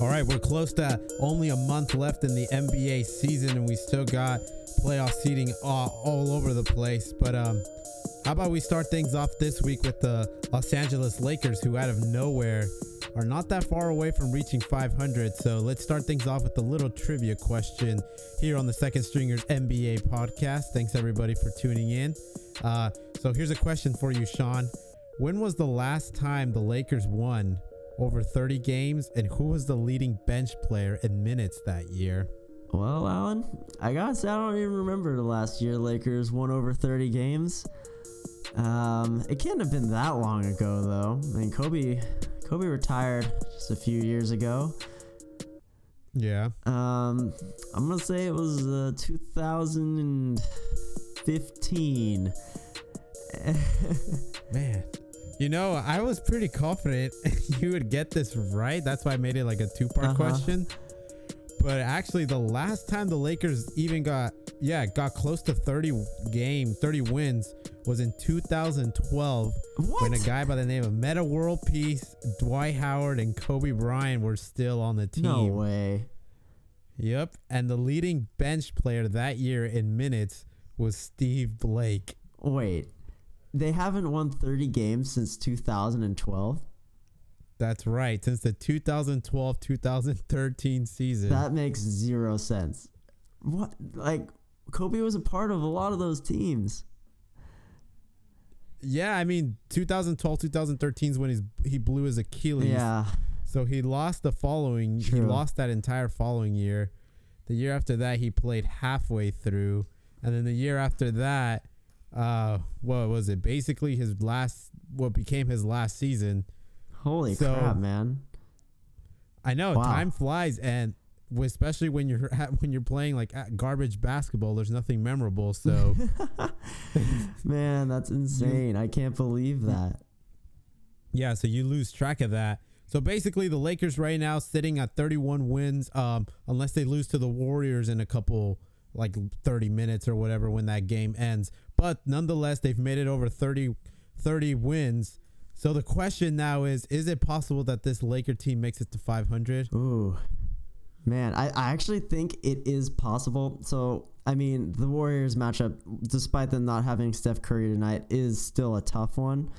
All right, we're close to only a month left in the NBA season, and we still got playoff seeding all, all over the place. But um, how about we start things off this week with the Los Angeles Lakers, who out of nowhere are not that far away from reaching 500. So let's start things off with a little trivia question here on the Second Stringers NBA podcast. Thanks everybody for tuning in. Uh, so here's a question for you, Sean. When was the last time the Lakers won over 30 games, and who was the leading bench player in minutes that year? Well, Alan, I gotta say I don't even remember the last year Lakers won over 30 games. Um, it can't have been that long ago, though. I mean, Kobe, Kobe retired just a few years ago. Yeah. Um, I'm gonna say it was uh, 2015. Man, you know, I was pretty confident you would get this right. That's why I made it like a two part Uh-huh. question. But actually, the last time the Lakers even got, yeah, got close to 30 games, 30 wins was in 2012 when a guy by the name of Metta World Peace, Dwight Howard, and Kobe Bryant were still on the team. No way. Yep. And the leading bench player that year in minutes was Steve Blake. Wait, they haven't won 30 games since 2012. That's right. Since the 2012 2013 season. That makes zero sense. What? Like, Kobe was a part of a lot of those teams. yeah, I mean, 2012 2013 is when he's, he blew his Achilles. Yeah. So he lost the following, he lost that entire following year. The year after that, he played halfway through. And then the year after that, uh, what was it? Basically, his last, what became his last season. Holy So- crap, man. I know Wow. time flies, and especially when you're when you're playing like at garbage basketball, there's nothing memorable. So Man, that's insane. I can't believe that. yeah, so you lose track of that. So basically, the Lakers right now sitting at 31 wins, um, unless they lose to the Warriors in a couple like 30 minutes or whatever when that game ends. But nonetheless, they've made it over 30, 30 wins. So the question now is: Is it possible that this Laker team makes it to 500? Ooh. Man, I, I actually think it is possible. So, I mean, the Warriors matchup, despite them not having Steph Curry tonight, is still a tough one.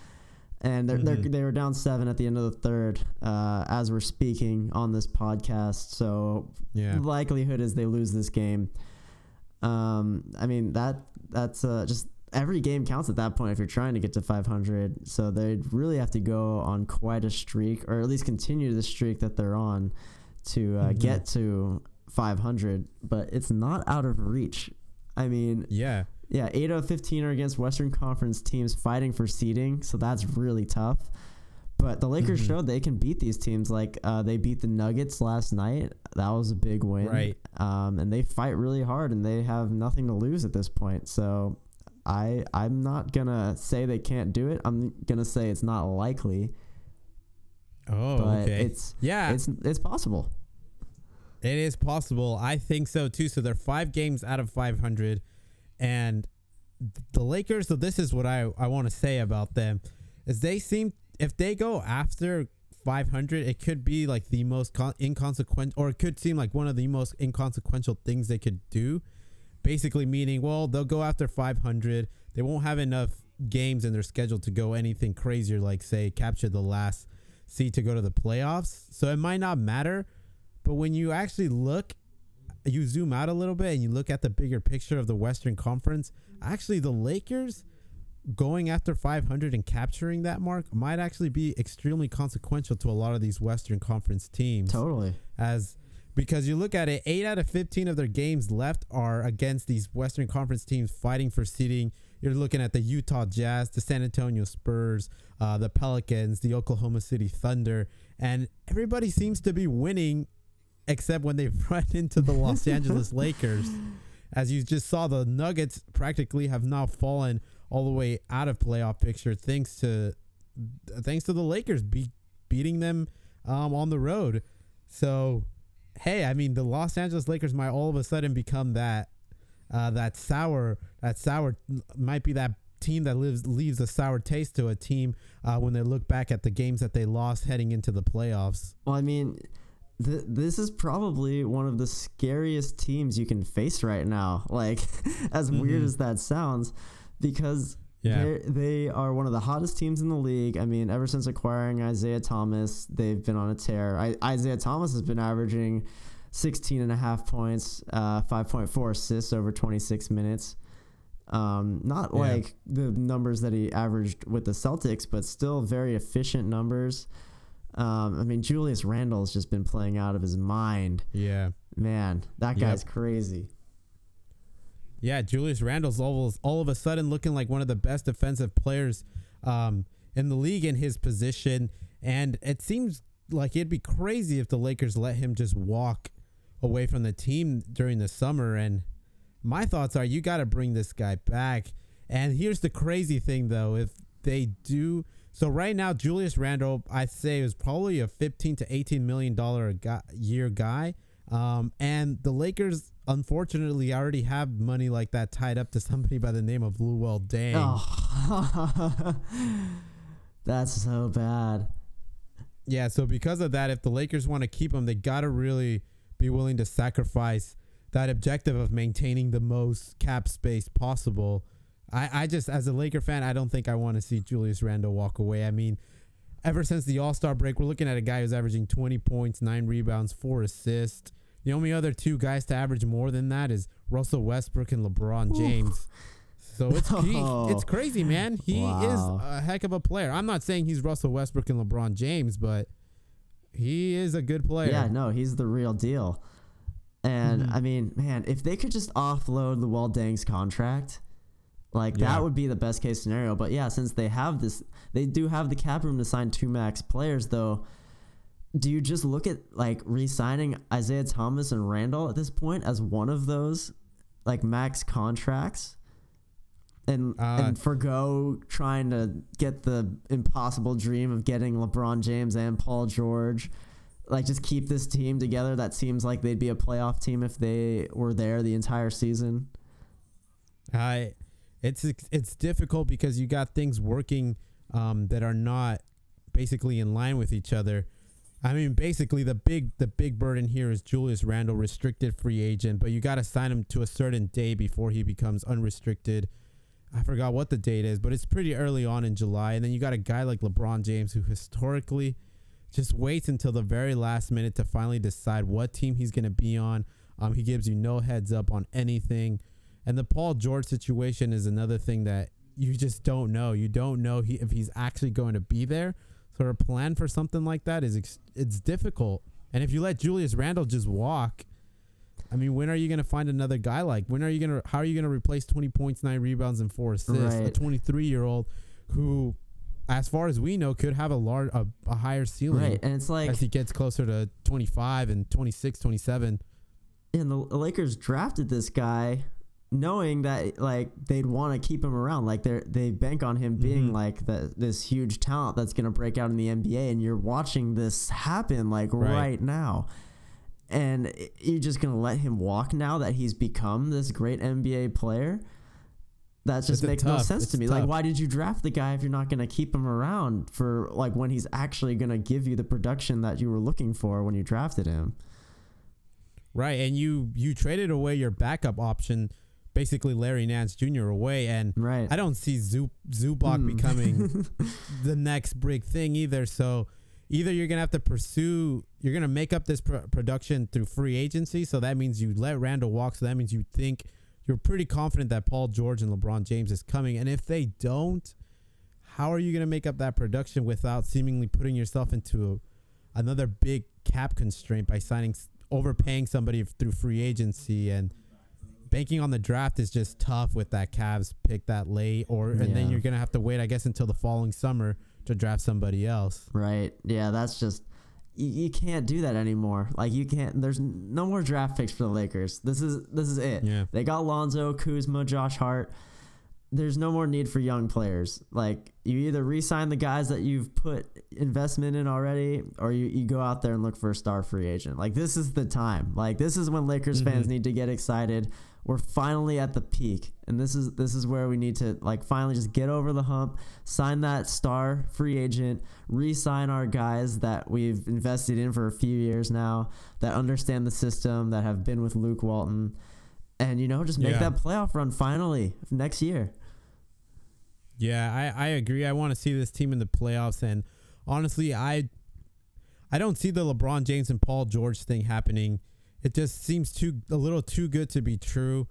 And they're, they're, Mhm. they were down seven at the end of the third uh, as we're speaking on this podcast. So, Yeah. likelihood is they lose this game. Um, I mean that that's uh, just every game counts at that point if you're trying to get to 500. So they'd really have to go on quite a streak, or at least continue the streak that they're on to uh, Mhm. get to 500. But it's not out of reach. I mean, Yeah. yeah, 8 out of 15 are against Western Conference teams fighting for seeding, so that's really tough. But the Lakers Mhm. showed they can beat these teams. Like uh, they beat the Nuggets last night. That was a big win. Right. Um, and they fight really hard, and they have nothing to lose at this point. So I I'm not gonna say they can't do it. I'm gonna say it's not likely, Oh, but okay. it's yeah, it's it's possible. it is possible. I think so too. So they're five games out of 500, and the Lakers. So this is what I I want to say about them is they seem if they go after 500, it could be like the most con- inconsequential, or it could seem like one of the most inconsequential things they could do. Basically, meaning, well, they'll go after 500. They won't have enough games in their schedule to go anything crazier, like say capture the last seed to go to the playoffs. So it might not matter. But when you actually look, you zoom out a little bit and you look at the bigger picture of the Western Conference, actually the Lakers going after 500 and capturing that mark might actually be extremely consequential to a lot of these Western Conference teams Totally. as because you look at it, eight out of 15 of their games left are against these Western Conference teams fighting for seeding. You're looking at the Utah Jazz, the San Antonio Spurs, uh, the Pelicans, the Oklahoma City Thunder, and everybody seems to be winning except when they run into the Los Angeles Lakers. As you just saw, the Nuggets practically have now fallen all the way out of playoff picture thanks to thanks to the Lakers be, beating them um, on the road. So, hey, I mean, the Los Angeles Lakers might all of a sudden become that uh, that sour that sour might be that team that lives leaves a sour taste to a team uh, when they look back at the games that they lost heading into the playoffs. Well, I mean, th- this is probably one of the scariest teams you can face right now. Like, as weird Mhm. as that sounds, because Yeah. they are one of the hottest teams in the league. I mean, ever since acquiring Isaiah Thomas, they've been on a tear. I, Isaiah Thomas has been averaging 16 and a half points, uh, 5.4 assists over 26 minutes. Um, not Yeah. like the numbers that he averaged with the Celtics, but still very efficient numbers. Um, I mean, Julius Randle's just been playing out of his mind. Yeah. Man, that Yep. guy's crazy. Yeah, Julius Randle's all, all of a sudden looking like one of the best defensive players um, in the league in his position. And it seems like it'd be crazy if the Lakers let him just walk away from the team during the summer. And my thoughts are you got to bring this guy back. And here's the crazy thing, though. If they do. So right now, Julius Randle, I'd say, is probably a 15 to 18 million dollar a year guy. Um, and the Lakers, unfortunately, I already have money like that tied up to somebody by the name of Luol Deng. Oh, that's so bad. Yeah, so because of that, if the Lakers want to keep him, they got to really be willing to sacrifice that objective of maintaining the most cap space possible. I, I just, as a Laker fan, I don't think I want to see Julius Randle walk away. I mean, ever since the All Star break, we're looking at a guy who's averaging 20 points, nine rebounds, four assists. The only other two guys to average more than that is Russell Westbrook and LeBron Oof. James. So it's he, Oh. it's crazy, man. He Wow. is a heck of a player. I'm not saying he's Russell Westbrook and LeBron James, but he is a good player. Yeah, no, he's the real deal. And Mhm. I mean, man, if they could just offload Luol Deng's contract, like Yeah. that would be the best case scenario. But yeah, since they have this, they do have the cap room to sign two max players, though. Do you just look at like re-signing Isaiah Thomas and Randle at this point as one of those like max contracts? And Uh, and forgo trying to get the impossible dream of getting LeBron James and Paul George like just keep this team together that seems like they'd be a playoff team if they were there the entire season I it's it's difficult because you got things working um, that are not basically in line with each other. I mean, basically the big the big burden here is Julius Randle, restricted free agent, but you got to sign him to a certain day before he becomes unrestricted. I forgot what the date is, but it's pretty early on in July. And then you got a guy like LeBron James who historically just waits until the very last minute to finally decide what team he's going to be on. Um, he gives you no heads up on anything. And the Paul George situation is another thing that you just don't know. You don't know he, if he's actually going to be there. So a plan for something like that is ex- it's difficult. And if you let Julius Randle just walk, I mean, when are you going to find another guy like? When are you going to? How are you going to replace twenty points, nine rebounds, and four assists? A twenty-three year old who, as far as we know, could have a large, a, a higher ceiling right and it's like as he gets closer to twenty-five and 26, 27. and the lakers drafted this guy knowing that like they'd want to keep him around like they they bank on him being Mhm. like the, this huge talent that's going to break out in the nba and you're watching this happen like Right. right now and you're just going to let him walk now that he's become this great nba player that just It's makes no sense it's to me. Like, why did you draft the guy if you're not going to keep him around for like when he's actually going to give you the production that you were looking for when you drafted him? Right, and you you traded away your backup option, basically Larry Nance Jr. away, and Right. I don't see Zub Zubac Hmm. becoming the next big thing either. So either you're gonna have to pursue, you're gonna make up this pr- production through free agency. So that means you let Randle walk. So that means you think you're pretty confident that Paul George and LeBron James is coming. And if they don't, how are you gonna make up that production without seemingly putting yourself into a, another big cap constraint by signing, overpaying somebody through free agency and banking on the draft is just tough with that Cavs pick that late, or and then you're gonna have to wait, I guess, until the following summer to draft somebody else. Right. Yeah, that's just you, you can't do that anymore. Like you can't there's no more draft picks for the Lakers. This is this is it. Yeah. They got Lonzo, Kuzma, Josh Hart. there's no more need for young players. Like you either re-sign the guys that you've put investment in already, or you, you go out there and look for a star free agent. Like this is the time. Like this is when Lakers Mm-hmm. fans need to get excited. We're finally at the peak, and this is this is where we need to like finally just get over the hump, sign that star free agent, re-sign our guys that we've invested in for a few years now, that understand the system, that have been with Luke Walton, and you know just make Yeah. that playoff run finally next year. Yeah, I, I agree. I want to see this team in the playoffs, and honestly, I I don't see the LeBron James and Paul George thing happening. It just seems too a little too good to be true.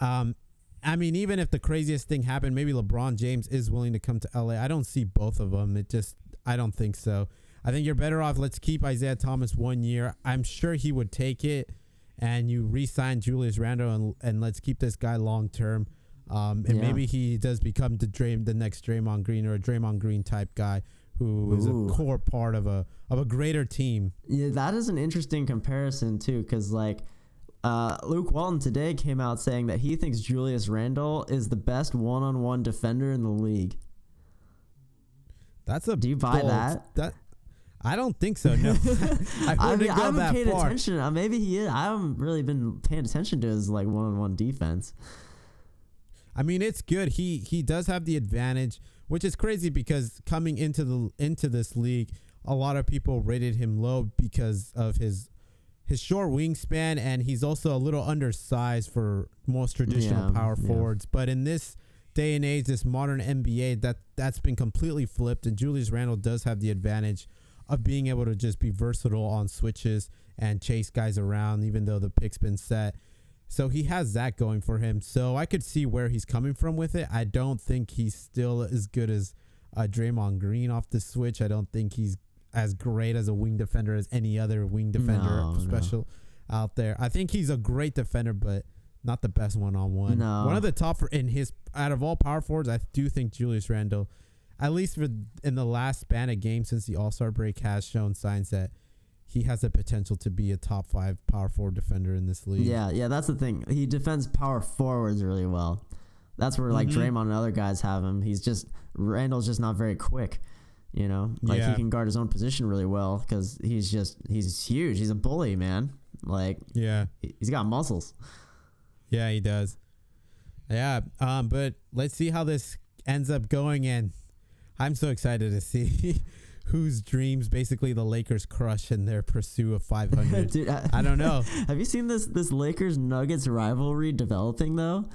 Um, I mean, even if the craziest thing happened, maybe LeBron James is willing to come to LA. I don't see both of them. It just I don't think so. I think you're better off. Let's keep Isaiah Thomas one year. I'm sure he would take it, and you re-sign Julius Randle and and let's keep this guy long term. Um, and Yeah. maybe he does become the Dray, the next Draymond Green or a Draymond Green type guy who is Ooh. a core part of a of a greater team. Yeah, that is an interesting comparison too, because like uh, Luke Walton today came out saying that he thinks Julius Randle is the best one-on-one defender in the league. That's a Do you buy bold- that? That I don't think so. No, I I mean, go I haven't paid far. attention. Uh, maybe he is. I haven't really been paying attention to his like one-on-one defense. I mean, it's good. He he does have the advantage, which is crazy because coming into the into this league, a lot of people rated him low because of his his short wingspan and he's also a little undersized for most traditional Yeah, power yeah. forwards. But in this day and age, this modern NBA, that that's been completely flipped, and Julius Randle does have the advantage of being able to just be versatile on switches and chase guys around, even though the pick's been set. So he has that going for him. So I could see where he's coming from with it. I don't think he's still as good as uh, Draymond Green off the switch. I don't think he's as great as a wing defender as any other wing defender No, no. special out there. I think he's a great defender, but not the best one on one. One of the top for in his out of all power forwards, I do think Julius Randle, at least for in the last span of games since the All Star break, has shown signs that he has the potential to be a top five power forward defender in this league. Yeah, yeah, that's the thing. He defends power forwards really well. That's where like Mhm. Draymond and other guys have him. He's just Randle's just not very quick. You know, like Yeah. he can guard his own position really well because he's just he's huge. He's a bully, man. Like Yeah. he- he's got muscles. Yeah, he does. Yeah, um, but let's see how this ends up going, and I'm so excited to see whose dreams basically the Lakers crush in their pursuit of 500. Dude, I, I don't know. Have you seen this this Lakers Nuggets rivalry developing though?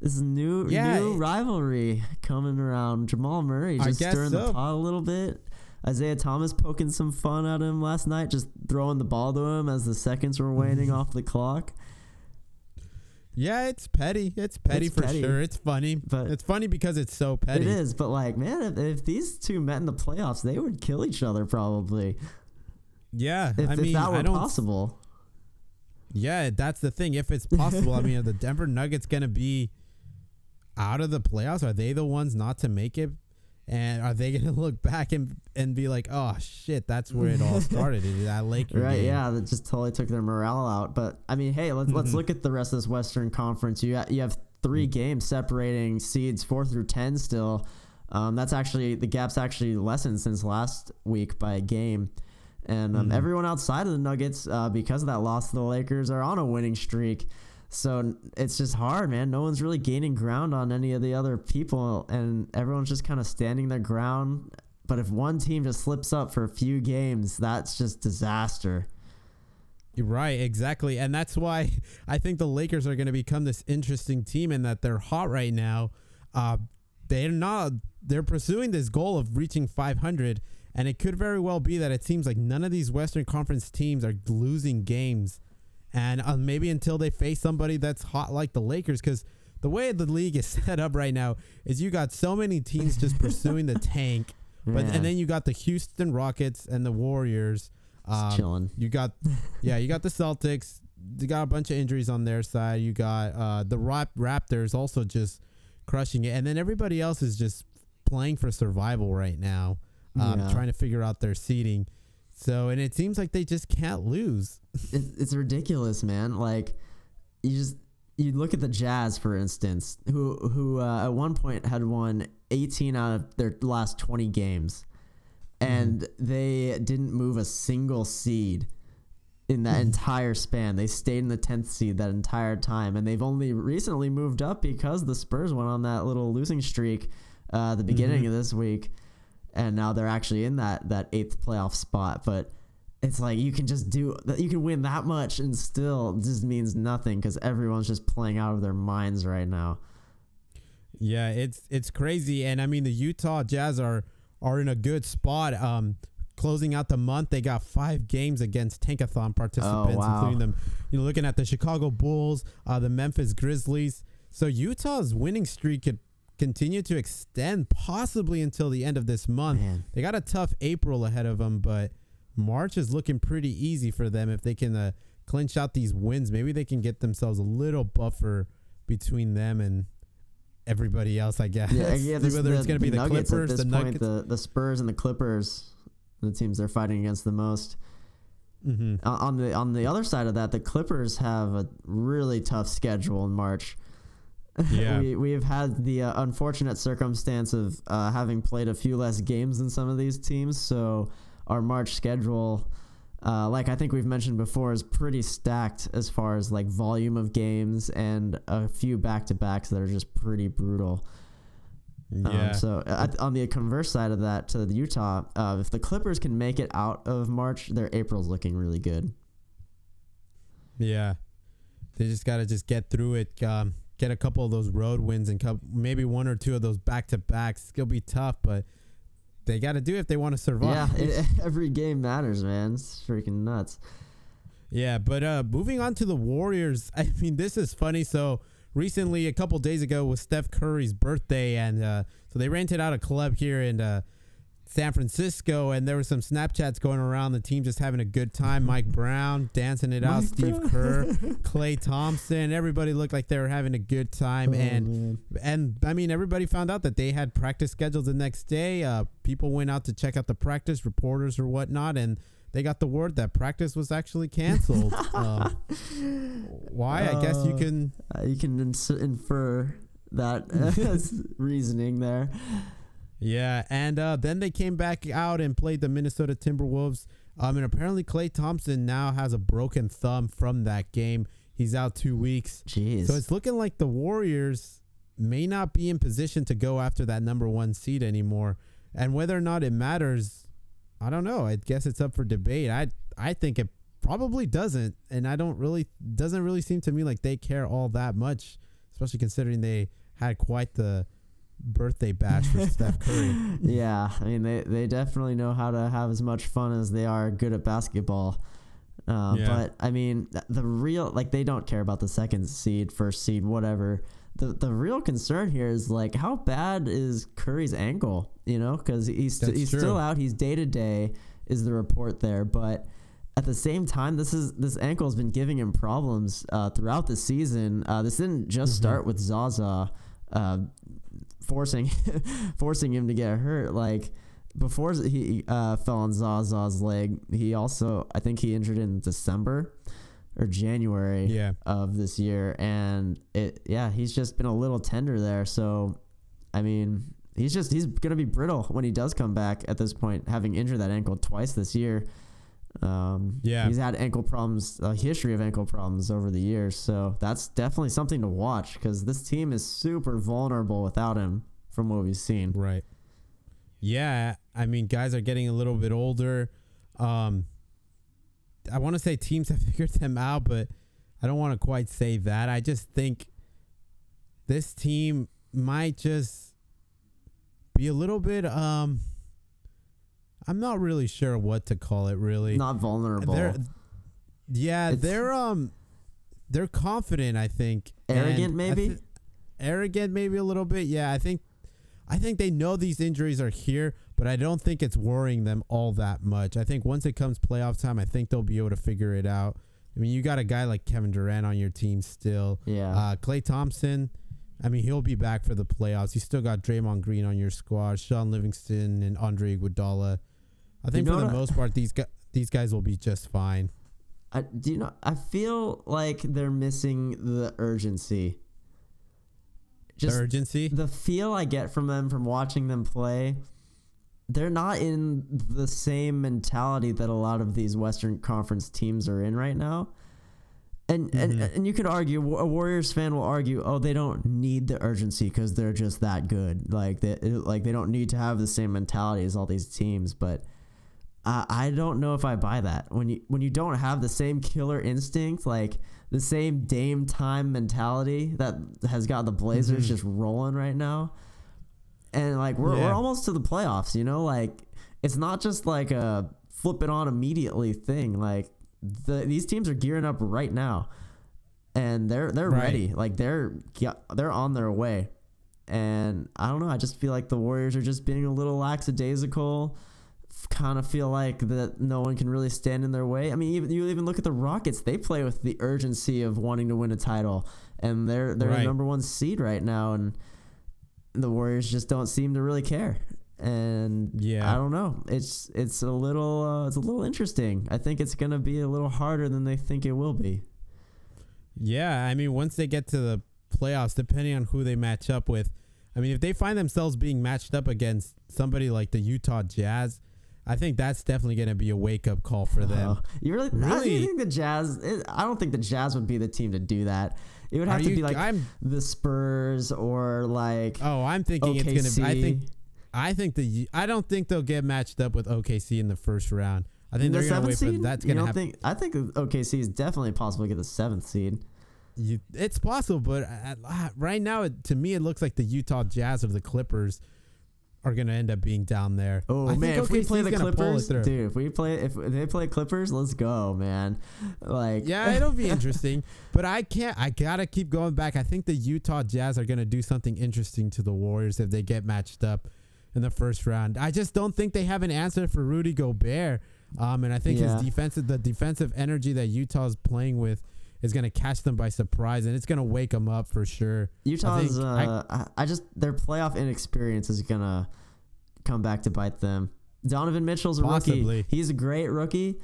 This new Yeah, new it- rivalry coming around. Jamal Murray just stirring the pot a little bit. Isaiah Thomas poking some fun at him last night, just throwing the ball to him as the seconds were waning off the clock. Yeah, it's petty. It's petty It's for petty, sure. It's funny. but- it's funny because it's so petty. It is, but like, man, if, if these two met in the playoffs, they would kill each other probably. Yeah, If, I if mean, that were I don't. possible. Yeah, that's the thing. If it's possible, I mean, are the Denver Nuggets gonna be out of the playoffs? Are they the ones not to make it? And are they gonna look back and and be like, "Oh shit, that's where it all started"? That Laker Right, game. yeah, that just totally took their morale out. But I mean, hey, let's let's Mhm. look at the rest of this Western Conference. You you have three Mm. games separating seeds four through ten. Still, um, that's actually the gap's actually lessened since last week by a game. And um, Mhm. everyone outside of the Nuggets, uh, because of that loss to the Lakers, are on a winning streak. So it's just hard, man. No one's really gaining ground on any of the other people, and everyone's just kind of standing their ground. But if one team just slips up for a few games, that's just disaster. Right, exactly. And that's why I think the Lakers are going to become this interesting team in that they're hot right now. Uh, they're not, they're pursuing this goal of reaching 500. And it could very well be that it seems like none of these Western Conference teams are losing games. And uh, maybe until they face somebody that's hot like the Lakers, because the way the league is set up right now is you got so many teams just pursuing the tank. But Yeah. and then you got the Houston Rockets and the Warriors. Um, chilling. you got, yeah, you got the Celtics. You got a bunch of injuries on their side. You got uh, the Rap- Raptors also just crushing it, and then everybody else is just playing for survival right now, um, Yeah. trying to figure out their seeding. So, and it seems like they just can't lose. It, it's ridiculous, man. Like, you just you look at the Jazz, for instance, who who uh, at one point had won 18 out of their last 20 games, and Mm-hmm. they didn't move a single seed in that entire span. They stayed in the 10th seed that entire time, and they've only recently moved up because the Spurs went on that little losing streak uh, at the beginning Mhm. of this week, and now they're actually in that that eighth playoff spot. But it's like you can just do you can win that much and still just means nothing because everyone's just playing out of their minds right now. Yeah, it's it's crazy, and I mean the Utah Jazz are are in a good spot. Um, closing out the month, they got five games against Tankathon participants, Oh, wow. including them. You know, looking at the Chicago Bulls, uh, the Memphis Grizzlies. So Utah's winning streak could continue to extend, possibly until the end of this month. Man, They got a tough April ahead of them, but March is looking pretty easy for them if they can uh, clinch out these wins. Maybe they can get themselves a little buffer between them and everybody else. I guess. yeah, yeah. This, Whether the, it's going to be the Nuggets Clippers, at this the point, Nuggets. the the Spurs and the Clippers, the teams they're fighting against the most. hmm Uh, on the on the other side of that, the Clippers have a really tough schedule in March. Yeah. we we've had the uh, unfortunate circumstance of uh, having played a few less games than some of these teams, so our March schedule, uh, like I think we've mentioned before, is pretty stacked as far as like volume of games and a few back to backs that are just pretty brutal. Yeah. Um, so at, on the converse side of that, to the Utah, uh, if the Clippers can make it out of March, their April's looking really good. yeah. They just got to just get through it. Um, get a couple of those road wins and maybe one or two of those back to backs. It'll be tough, but they got to do it if they want to survive. Yeah, it, every game matters, man. It's freaking nuts. Yeah, but uh moving on to the Warriors. I mean, this is funny. So recently, a couple days ago, was Steph Curry's birthday, and uh, so they rented out a club here in uh, San Francisco, and there were some Snapchats going around. The team just having a good time. Mike Brown dancing it out. Steve Brown. Kerr, Klay Thompson. Everybody looked like they were having a good time, Oh, and man. and I mean, everybody found out that they had practice scheduled the next day. Uh, people went out to check out the practice, reporters or whatnot, and they got the word that practice was actually canceled. um, why? I guess you Uh, can. Uh, you can ins- infer that reasoning there. Yeah, and uh, then they came back out and played the Minnesota Timberwolves. Um, and apparently Klay Thompson now has a broken thumb from that game. He's out two weeks. Jeez. So it's looking like the Warriors may not be in position to go after that number one seed anymore. And whether or not it matters, I don't know. I guess it's up for debate. I I think it probably doesn't, and I don't really doesn't really seem to me like they care all that much, especially considering they had quite the birthday bash for Steph Curry. yeah, I mean they, they definitely know how to have as much fun as they are good at basketball. Uh, Yeah. But I mean the real like they don't care about the second seed, first seed, whatever. The the real concern here is like how bad is Curry's ankle? You know, because he's That's he's true. still out. He's day to day is the report there, but. At the same time, this is this ankle has been giving him problems uh, throughout the season. Uh, this didn't just Mhm. start with Zaza uh, forcing forcing him to get hurt. Like before he uh, fell on Zaza's leg, he also I think he injured in December or January Yeah. of this year, and it yeah he's just been a little tender there. So I mean he's just he's gonna be brittle when he does come back. At this point, having injured that ankle twice this year. Um, Yeah. he's had ankle problems, a history of ankle problems over the years. So that's definitely something to watch because this team is super vulnerable without him, from what we've seen. Right. Yeah, I mean, guys are getting a little bit older. Um, I want to say teams have figured them out, but I don't want to quite say that. I just think this team might just be a little bit. Um, I'm not really sure what to call it. Really, Not vulnerable. they're yeah, It's- they're um, they're confident. I think Arrogant, maybe? thi- arrogant, maybe a little bit. Yeah, I think, I think they know these injuries are here, but I don't think it's worrying them all that much. I think once it comes playoff time, I think they'll be able to figure it out. I mean, you got a guy like Kevin Durant on your team still. yeah. Uh, Klay Thompson, I mean, he'll be back for the playoffs. You still got Draymond Green on your squad, Shaun Livingston and Andre Iguodala. I think know for the what I- most part, these guys, these guys will be just fine. I do you know I feel like they're missing the urgency. the urgency. the feel I get from them from watching them play, they're not in the same mentality that a lot of these Western Conference teams are in right now. And and, Mhm. and you could argue a Warriors fan will argue, oh, they don't need the urgency because they're just that good. Like they like they don't need to have the same mentality as all these teams. But I I don't know if I buy that when you when you don't have the same killer instinct, like the same Dame time mentality that has got the Blazers Mhm. just rolling right now, and like we're we're almost to the playoffs. You know, like it's not just like a flip it on immediately thing. Like the these teams are gearing up right now, and they're they're Right. ready. Like they're they're on their way. And I don't know. I just feel like the Warriors are just being a little lackadaisical. Kind of feel like that no one can really stand in their way. I mean, even you even look at the Rockets; they play with the urgency of wanting to win a title, and they're they're the number one seed right now, and the Warriors just don't seem to really care. And Yeah. I don't know. It's it's a little uh, it's a little interesting. I think it's gonna be a little harder than they think it will be. Yeah, I mean, once they get to the playoffs, depending on who they match up with, I mean, if they find themselves being matched up against somebody like the Utah Jazz, I think that's definitely going to be a wake up call for them. Oh, you really, I Really? think the Jazz. It, I don't think the Jazz would be the team to do that. It would have Are to you- be like I'm. the Spurs or like Oh, I'm thinking OKC. it's going to. be I think. I think the. I don't think they'll get matched up with OKC in the first round. I think the they're going to wait for seed. that's you going to happen. think? I think OKC is definitely possible to get the seventh seed. You, it's possible, but at, uh, right now, it, to me, it looks like the Utah Jazz or the Clippers are going to end up being down there. Oh I man, if we play the gonna pull it Clippers, dude, if we play if they play Clippers, let's go, man. Like Yeah, it'll be interesting, but I can't. I gotta keep going back. I think the Utah Jazz are gonna do something interesting to the Warriors if they get matched up in the first round. I just don't think they have an answer for Rudy Gobert. Um, and I think Yeah. his defensive, the defensive energy that Utah's playing with, is gonna catch them by surprise, and it's gonna wake them up for sure. Utah's, think uh, I, I just their playoff inexperience is gonna come back to bite them. Donovan Mitchell's a Possibly. rookie. He's a great rookie,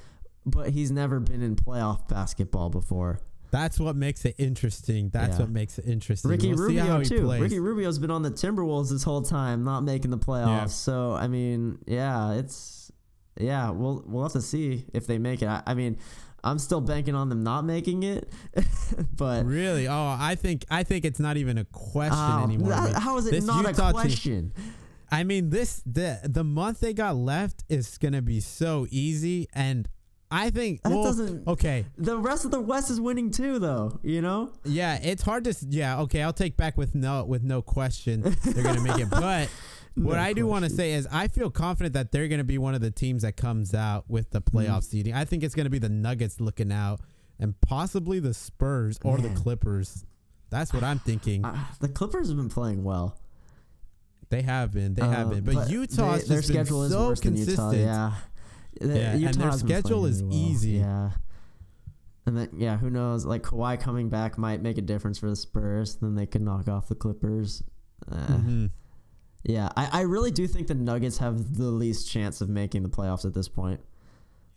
but he's never been in playoff basketball before. That's what makes it interesting. That's Yeah. what makes it interesting. Ricky We'll see how Rubio he too. plays. Ricky Rubio's been on the Timberwolves this whole time, not making the playoffs. Yeah. So I mean, yeah, it's yeah. We'll we'll have to see if they make it. I, I mean, I'm still banking on them not making it, but Really? Oh, I think I think it's not even a question Oh, anymore. that- how is it this not Utah a team- question? I mean, this the the month they got left is gonna be so easy, and I think That well, doesn't- okay, The rest of the West is winning too, though. You know, yeah, it's hard to yeah, okay, I'll take back with no with no question they're gonna make it, but. What No I do want to say is, I feel confident that they're going to be one of the teams that comes out with the Mm-hmm. playoff seeding. I think it's going to be the Nuggets looking out, and possibly the Spurs or the Clippers. That's what I'm thinking. Uh, the Clippers have been playing well. They have been, they have been, but, Utah they- their schedule is so worse consistent. than Utah. Yeah, The- Yeah, and Utah their schedule is well. easy. Yeah, and then yeah, who knows? Like Kawhi coming back might make a difference for the Spurs. Then they could knock off the Clippers. Uh, Mhm. Yeah, I, I really do think the Nuggets have the least chance of making the playoffs at this point.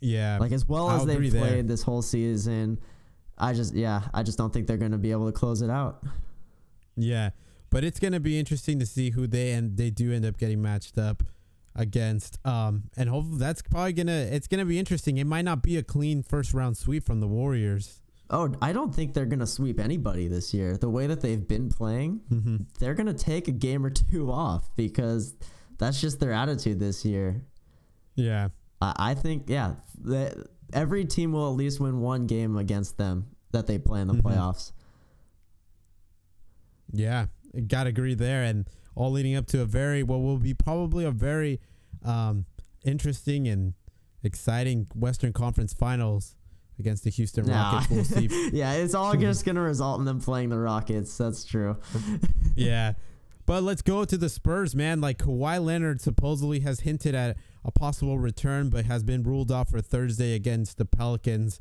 Yeah, Like as well I'll as they've played there. this whole season, I just yeah, I just don't think they're going to be able to close it out. Yeah, but it's gonna be interesting to see who they and they do end up getting matched up against. Um, and hopefully that's probably gonna it's gonna be interesting. It might not be a clean first round sweep from the Warriors. Oh, I don't think they're going to sweep anybody this year. The way that they've been playing, Mm-hmm. they're going to take a game or two off because that's just their attitude this year. Yeah, I, I think, yeah, that every team will at least win one game against them that they play in the Mhm. playoffs. yeah, gotta agree there. And all leading up to a very what will be probably a very um interesting and exciting Western Conference Finals against the Houston. Rockets. We'll see yeah, it's all just going to result in them playing the Rockets. That's true. yeah. But let's go to the Spurs, man. Like Kawhi Leonard supposedly has hinted at a possible return, but has been ruled off for Thursday against the Pelicans.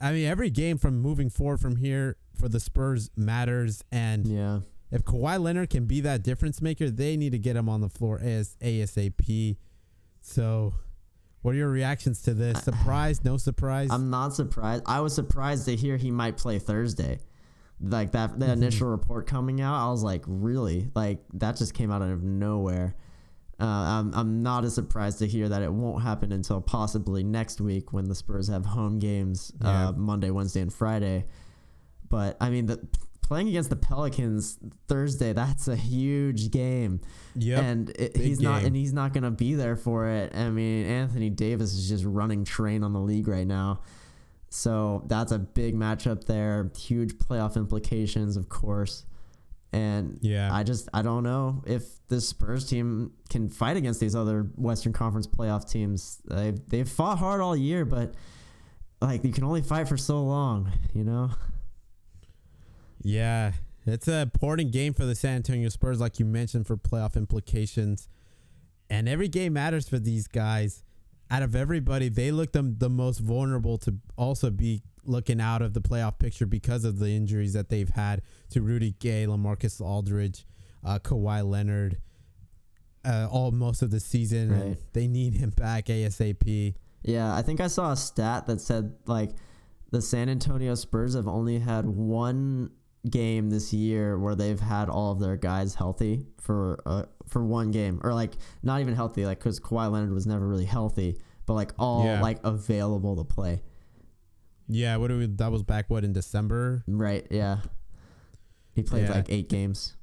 I mean, every game from moving forward from here for the Spurs matters. And Yeah. if Kawhi Leonard can be that difference maker, they need to get him on the floor as ASAP. So What are your reactions to this? Surprise? No surprise? I'm not surprised. I was surprised to hear he might play Thursday. Like that, the Mhm. initial report coming out, I was like, really? Like that just came out of nowhere. Uh, I'm I'm not as surprised to hear that it won't happen until possibly next week when the Spurs have home games Yeah. uh, Monday, Wednesday, and Friday. But I mean, the playing against the Pelicans Thursday, that's a huge game yep. and it, he's not and he's not going to be there for it. I mean, Anthony Davis is just running train on the league right now. So that's a big matchup there. Huge playoff implications, of course. And yeah. I just I don't know if the Spurs team can fight against these other Western Conference playoff teams. They've they've fought hard all year, but like you can only fight for so long, you know. Yeah, it's an important game for the San Antonio Spurs, like you mentioned, for playoff implications. And every game matters for these guys. Out of everybody, they look them the most vulnerable to also be looking out of the playoff picture because of the injuries that they've had to Rudy Gay, Lamarcus Aldridge, uh, Kawhi Leonard, uh, all most of the season. And they need him back ASAP. Yeah, I think I saw a stat that said like the San Antonio Spurs have only had one game this year where they've had all of their guys healthy for uh, for one game or like not even healthy like because Kawhi Leonard was never really healthy but like all Yeah. like available to play Yeah, what do we? That was back what in December. right yeah he played Yeah. like eight games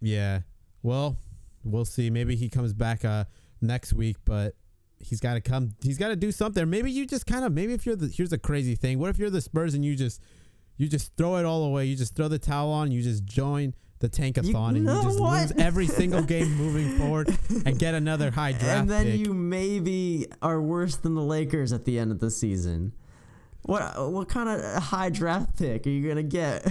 Yeah. Well, we'll see. Maybe he comes back uh next week, but he's got to come. He's got to do something. Maybe you just kind of. Maybe if you're the here's the crazy thing. What if you're the Spurs and you just you just throw it all away? You just throw the towel on. You just join the tankathon and know you just what? lose every single game moving forward and get another high draft and then pick. you maybe are worse than the Lakers at the end of the season what what kind of high draft pick are you gonna get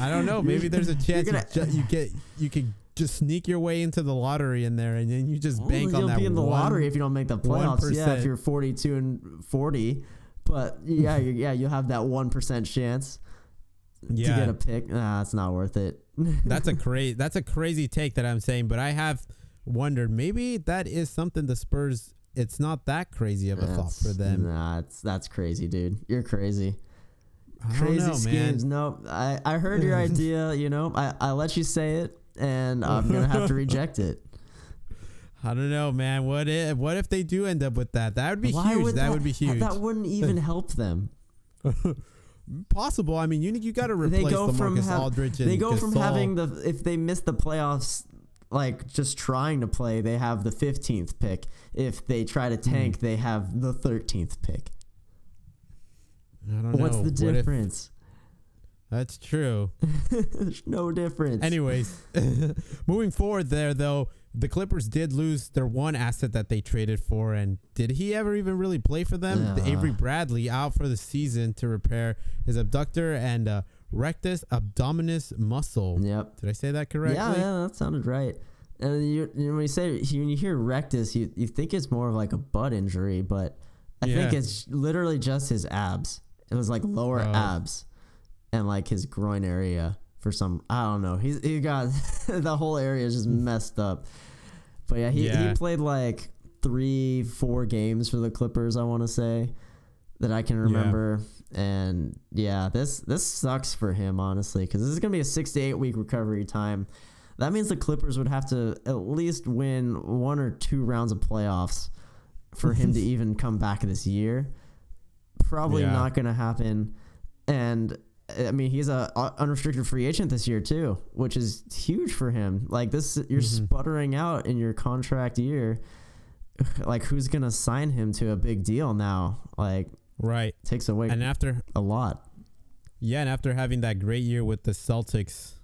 I don't know. Maybe there's a chance gonna- you, ju- you get you can just sneak your way into the lottery in there, and then you just oh, bank You'll on that. be in the one- lottery if you don't make the playoffs. Yeah, if you're 42 and 40, but yeah, you yeah, you'll have that one percent chance Yeah, to get a pick. Nah, it's not worth it. that's a crazy that's a crazy take that I'm saying, but I have wondered maybe that is something the Spurs. It's not that crazy of a thought for them. Nah, it's that's crazy, dude. You're crazy. Crazy know, schemes. man. No, I I heard your idea. You know, I I let you say it, and I'm gonna have to reject it. I don't know, man. What if what if they do end up with that? That would be Why huge. that, would be huge. That wouldn't even help them. Possible. I mean, you you got to They replace go from Lamarcus hav- Aldridge and They go from having the if they miss the playoffs like just trying to play, they have the 15th pick. If they try to Hmm. tank, they have the 13th pick. I don't What's know. What's the What if- difference? that's true. There's no difference. Anyways, moving forward there though, the Clippers did lose their one asset that they traded for, and did he ever even really play for them? Uh. Avery Bradley out for the season to repair his abductor and uh, rectus abdominis muscle. Yep. Did I say that correctly? Yeah, yeah, that sounded right. And you, you know, when you say when you hear rectus, you, you think it's more of like a butt injury, but I think it's literally just his abs. It was like lower Oh. abs and like his groin area for some I don't know. He's he got the whole area is just hmm. messed up. But yeah, he, Yeah. he played like three, four games for the Clippers, I wanna say. That I can remember. And yeah, this this sucks for him, honestly, because this is gonna be a six to eight week recovery time. That means the Clippers would have to at least win one or two rounds of playoffs for him to even come back this year. Probably Yeah. not going to happen. And I mean, he's a unrestricted free agent this year too, which is huge for him. Like this, you're Mhm. sputtering out in your contract year. Like, who's going to sign him to a big deal now? Like, Right. takes away And after a lot. yeah, and after having that great year with the Celtics,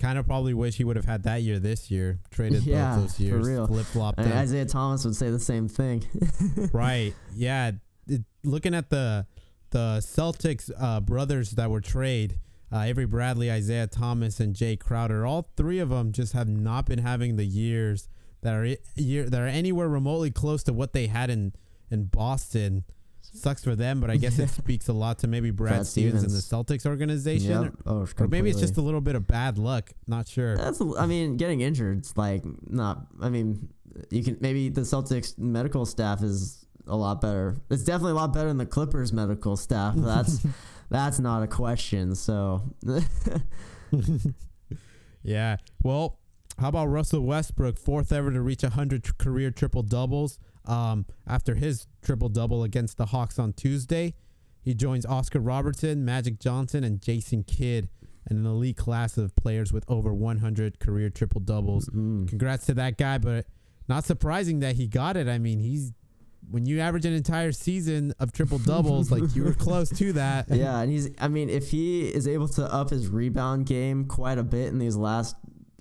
kind of probably wish he would have had that year this year. Traded Yeah, both those years, flip flopped And. Isaiah Thomas would say the same thing. right. Yeah. It, looking at the the Celtics uh, brothers that were traded, uh, Avery Bradley, Isaiah Thomas, and Jae Crowder, all three of them just have not been having the years that are year that are anywhere remotely close to what they had in in Boston. sucks for them, but I guess it speaks a lot to maybe Brad, Brad Stevens, and the Celtics organization. Yep. Oh, Or maybe it's just a little bit of bad luck. Not sure. That's. I mean, getting injured. Like not. I mean, you can maybe the Celtics medical staff is a lot better. It's definitely a lot better than the Clippers medical staff. That's that's not a question. So Yeah. Well, how about Russell Westbrook, fourth ever to reach 100 tr- career triple doubles? Um, after his triple double against the Hawks on Tuesday, he joins Oscar Robertson, Magic Johnson, and Jason Kidd in an elite class of players with over 100 career triple doubles. mm, Congrats to that guy, but not surprising that he got it. I mean, he's when you average an entire season of triple doubles, like you were close to that. yeah, and he's. I mean, if he is able to up his rebound game quite a bit in these last,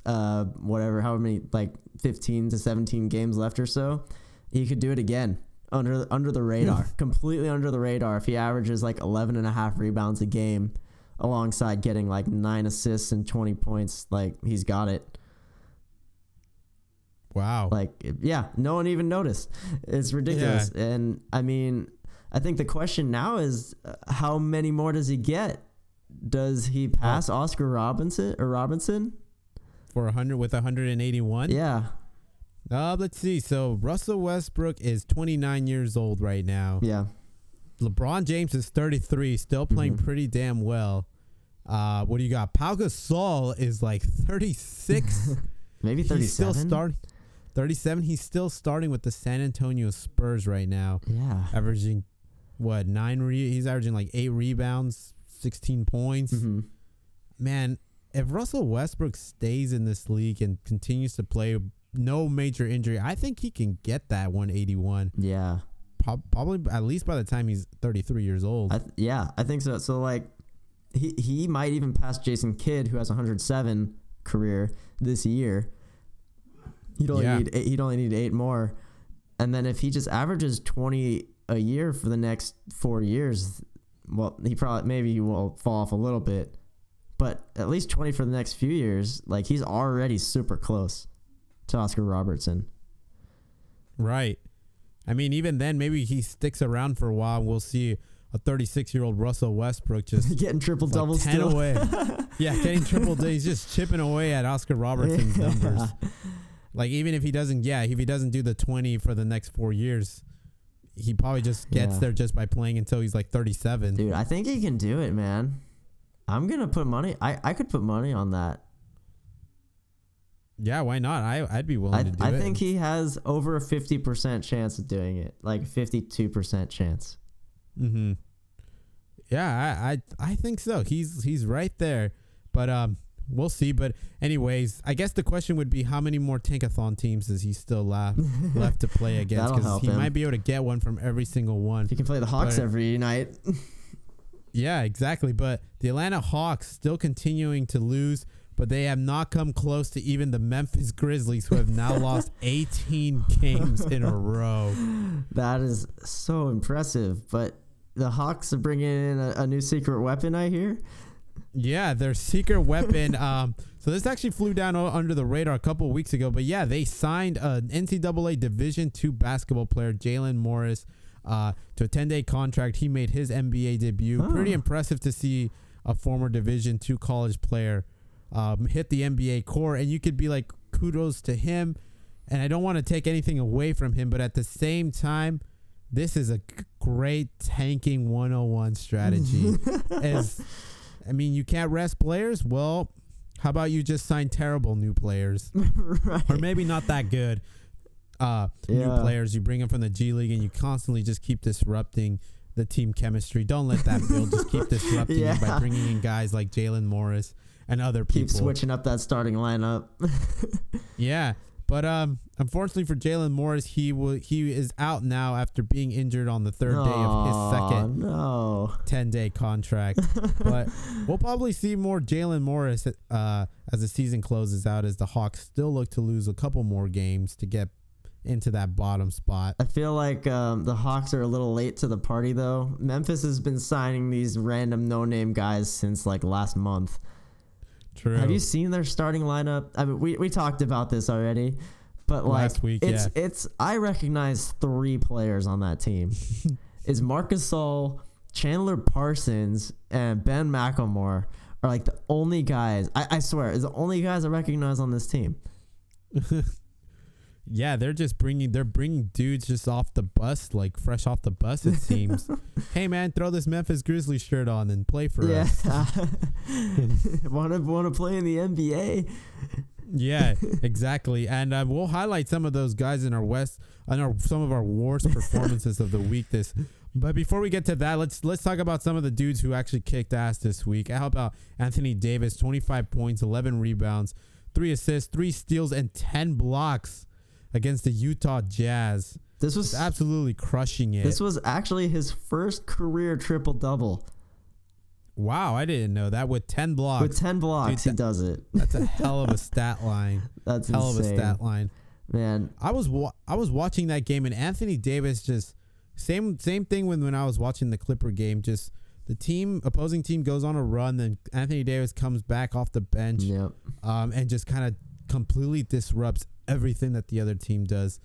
uh, whatever, however many like fifteen to seventeen games left or so, he could do it again under under the radar, completely under the radar. If he averages like 11 and a half rebounds a game, alongside getting like nine assists and twenty points, like he's got it. Wow. Like, yeah, no one even noticed. It's ridiculous. And I mean, I think the question now is uh, how many more does he get? Does he pass Oscar Robinson or Robinson? For 100 with 181. Yeah. Uh, let's see. So Russell Westbrook is 29 years old right now. Yeah. LeBron James is 33, still playing Mhm. pretty damn well. Uh, what do you got? Pau Gasol is like 36. Maybe 37. He's still starting. 37. He's still starting with the San Antonio Spurs right now, Yeah. averaging what nine? Re- he's averaging like eight rebounds, 16 points. hmm Man, if Russell Westbrook stays in this league and continues to play, no major injury, I think he can get that 181. Yeah. Prob- Probably at least by the time he's 33 years old. I th- yeah, I think so. So like, he he might even pass Jason Kidd, who has 107 career this year. He'd only Yeah. need eight, he'd only need eight more, and then if he just averages 20 a year for the next four years, well, he probably maybe he will fall off a little bit, but at least 20 for the next few years, like he's already super close to Oscar Robertson. Right. I mean, even then, maybe he sticks around for a while. and We'll see a 36 year old Russell Westbrook just Getting triple like doubles 10 still. away. yeah, getting triple days, just chipping away at Oscar Robertson's numbers. Like even if he doesn't, yeah, if he doesn't do the 20 for the next four years, he probably just gets Yeah. there just by playing until he's like 37. Dude, I think he can do it, man. I'm gonna put money. I, I could put money on that. Yeah, why not? I I'd be willing I, to do I it. I think he has over a fifty percent chance of doing it, like fifty two percent chance. Mm-hmm. Yeah, I, I I think so. He's he's right there, but um, we'll see. But anyways, I guess the question would be how many more tankathon teams does he still left left to play against? Because he him. might be able to get one from every single one. He can play the Hawks But- every night, Yeah, exactly. But the Atlanta Hawks still continuing to lose, but they have not come close to even the Memphis Grizzlies, who have now lost 18 games in a row. that is so impressive. But the Hawks are bringing in a, a new secret weapon. I hear. Yeah, their secret weapon. Um, so this actually flew down under the radar a couple of weeks ago, but yeah, they signed an NCAA Division two basketball player, Jaylen Morris, uh, to a 10 day contract. He made his NBA debut. Oh. Pretty impressive to see a former Division two college player um, hit the NBA core, and you could be like, kudos to him. And I don't want to take anything away from him, but at the same time, this is a great tanking 101 strategy. As I mean, you can't rest players. Well, how about you just sign terrible new players, right. or maybe not that good uh, new players? You bring them from the G League, and you constantly just keep disrupting the team chemistry. Don't let that build. just keep disrupting it by bringing in guys like Jaylen Morris and other people. Keep switching up that starting lineup. Yeah. But um, unfortunately for Jaylen Morris, he will he is out now after being injured on the third day of his second No. 10 day contract. but we'll probably see more Jaylen Morris uh, as the season closes out, as the Hawks still look to lose a couple more games to get into that bottom spot. I feel like um, the Hawks are a little late to the party, though. Memphis has been signing these random no-name guys since like last month. True. Have you seen their starting lineup? I mean, we, we talked about this already, but like Last week, it's yeah. it's I recognize three players on that team, is Marcus Gasol, Chandler Parsons, and Ben McLemore are like the only guys. I, I swear, is the only guys I recognize on this team. Yeah, they're just bringing they're bringing dudes just off the bus, like fresh off the bus. It seems. hey man, throw this Memphis Grizzlies shirt on and play for yeah. us. want to want to play in the NBA? Yeah, exactly. And uh, we'll highlight some of those guys in our West, on our some of our worst performances of the week. This, but before we get to that, let's let's talk about some of the dudes who actually kicked ass this week. How about Anthony Davis? Twenty five points, eleven rebounds, three assists, three steals, and ten blocks against the Utah Jazz. This was absolutely crushing it. this was actually his first career triple double wow, I didn't know that with ten blocks. with ten blocks. Dude, he does it. That's a hell of a stat line. That's a Hell of a stat line. man. I was wa- I was watching that game and Anthony Davis just same same thing when when I was watching the Clipper game. Just the team opposing team goes on a run, then Anthony Davis comes back off the bench, Yep. um, and just kind of completely disrupts everything that the other team does.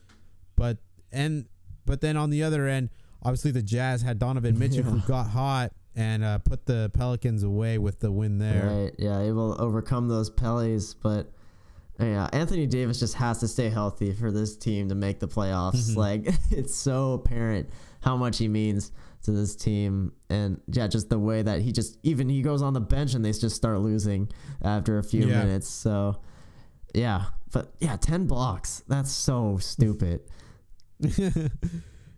But and but then on the other end, obviously the Jazz had Donovan Mitchell who got hot and uh, put the Pelicans away with the win there. Right. Yeah, able to overcome those Pellies, but yeah, Anthony Davis just has to stay healthy for this team to make the playoffs. Mhm. Like it's so apparent how much he means to this team, and yeah, just the way that he just even he goes on the bench and they just start losing after a few Yeah. minutes. So yeah, but yeah, ten blocks. That's so stupid.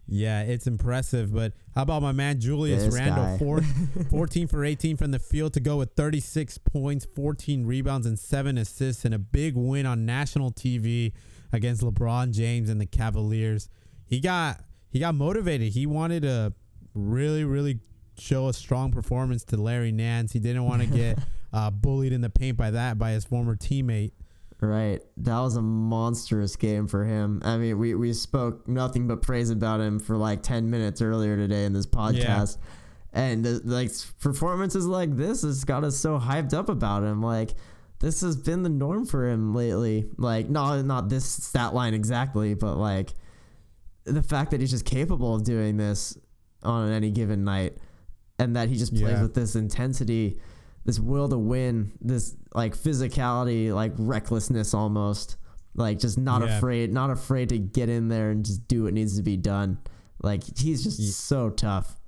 yeah, it's impressive. But how about my man Julius This Randle? Four, 14 for 18 from the field to go with 36 points, 14 rebounds, and seven assists, and a big win on national TV against LeBron James and the Cavaliers. He got he got motivated. He wanted to really, really show a strong performance to Larry Nance. He didn't want to get uh, bullied in the paint by that by his former teammate. Right. That was a monstrous game for him. I mean, we, we spoke nothing but praise about him for like 10 minutes earlier today in this podcast. And uh, like performances like this has got us so hyped up about him. Like this has been the norm for him lately. Like not not this stat line exactly, but like the fact that he's just capable of doing this on any given night and that he just plays Yeah. with this intensity, this will to win, this like physicality, like recklessness almost. Like just not Yeah. afraid, not afraid to get in there and just do what needs to be done. Like he's just Ye- so tough.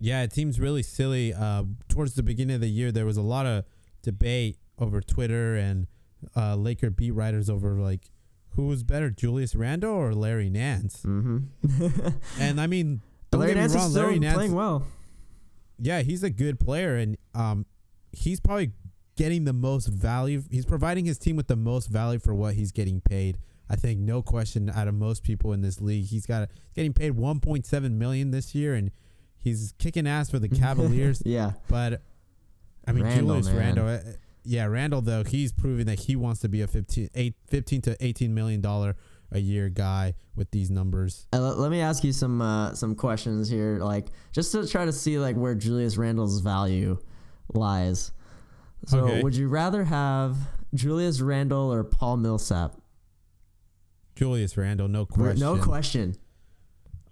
Yeah, it seems really silly. Uh, towards the beginning of the year, there was a lot of debate over Twitter and uh, Laker beat writers over like who was better, Julius Randle or Larry Nance. Mm-hmm. And I mean, don't Larry get Nance me is wrong, still Larry Nance. playing well. Yeah, he's a good player, and um, he's probably getting the most value. He's providing his team with the most value for what he's getting paid. I think no question out of most people in this league, he's got he's getting paid 1.7 million this year, and he's kicking ass for the Cavaliers. yeah. But I mean, Randle, Julius man. Randle, uh, yeah, Randle though he's proving that he wants to be a 15, eight, 15 to eighteen million dollar a year guy with these numbers. Uh, let- me ask you some uh, some questions here, like just to try to see like where Julius Randle's value lies. So, Okay. would you rather have Julius Randle or Paul Millsap? Julius Randle, no question, No question.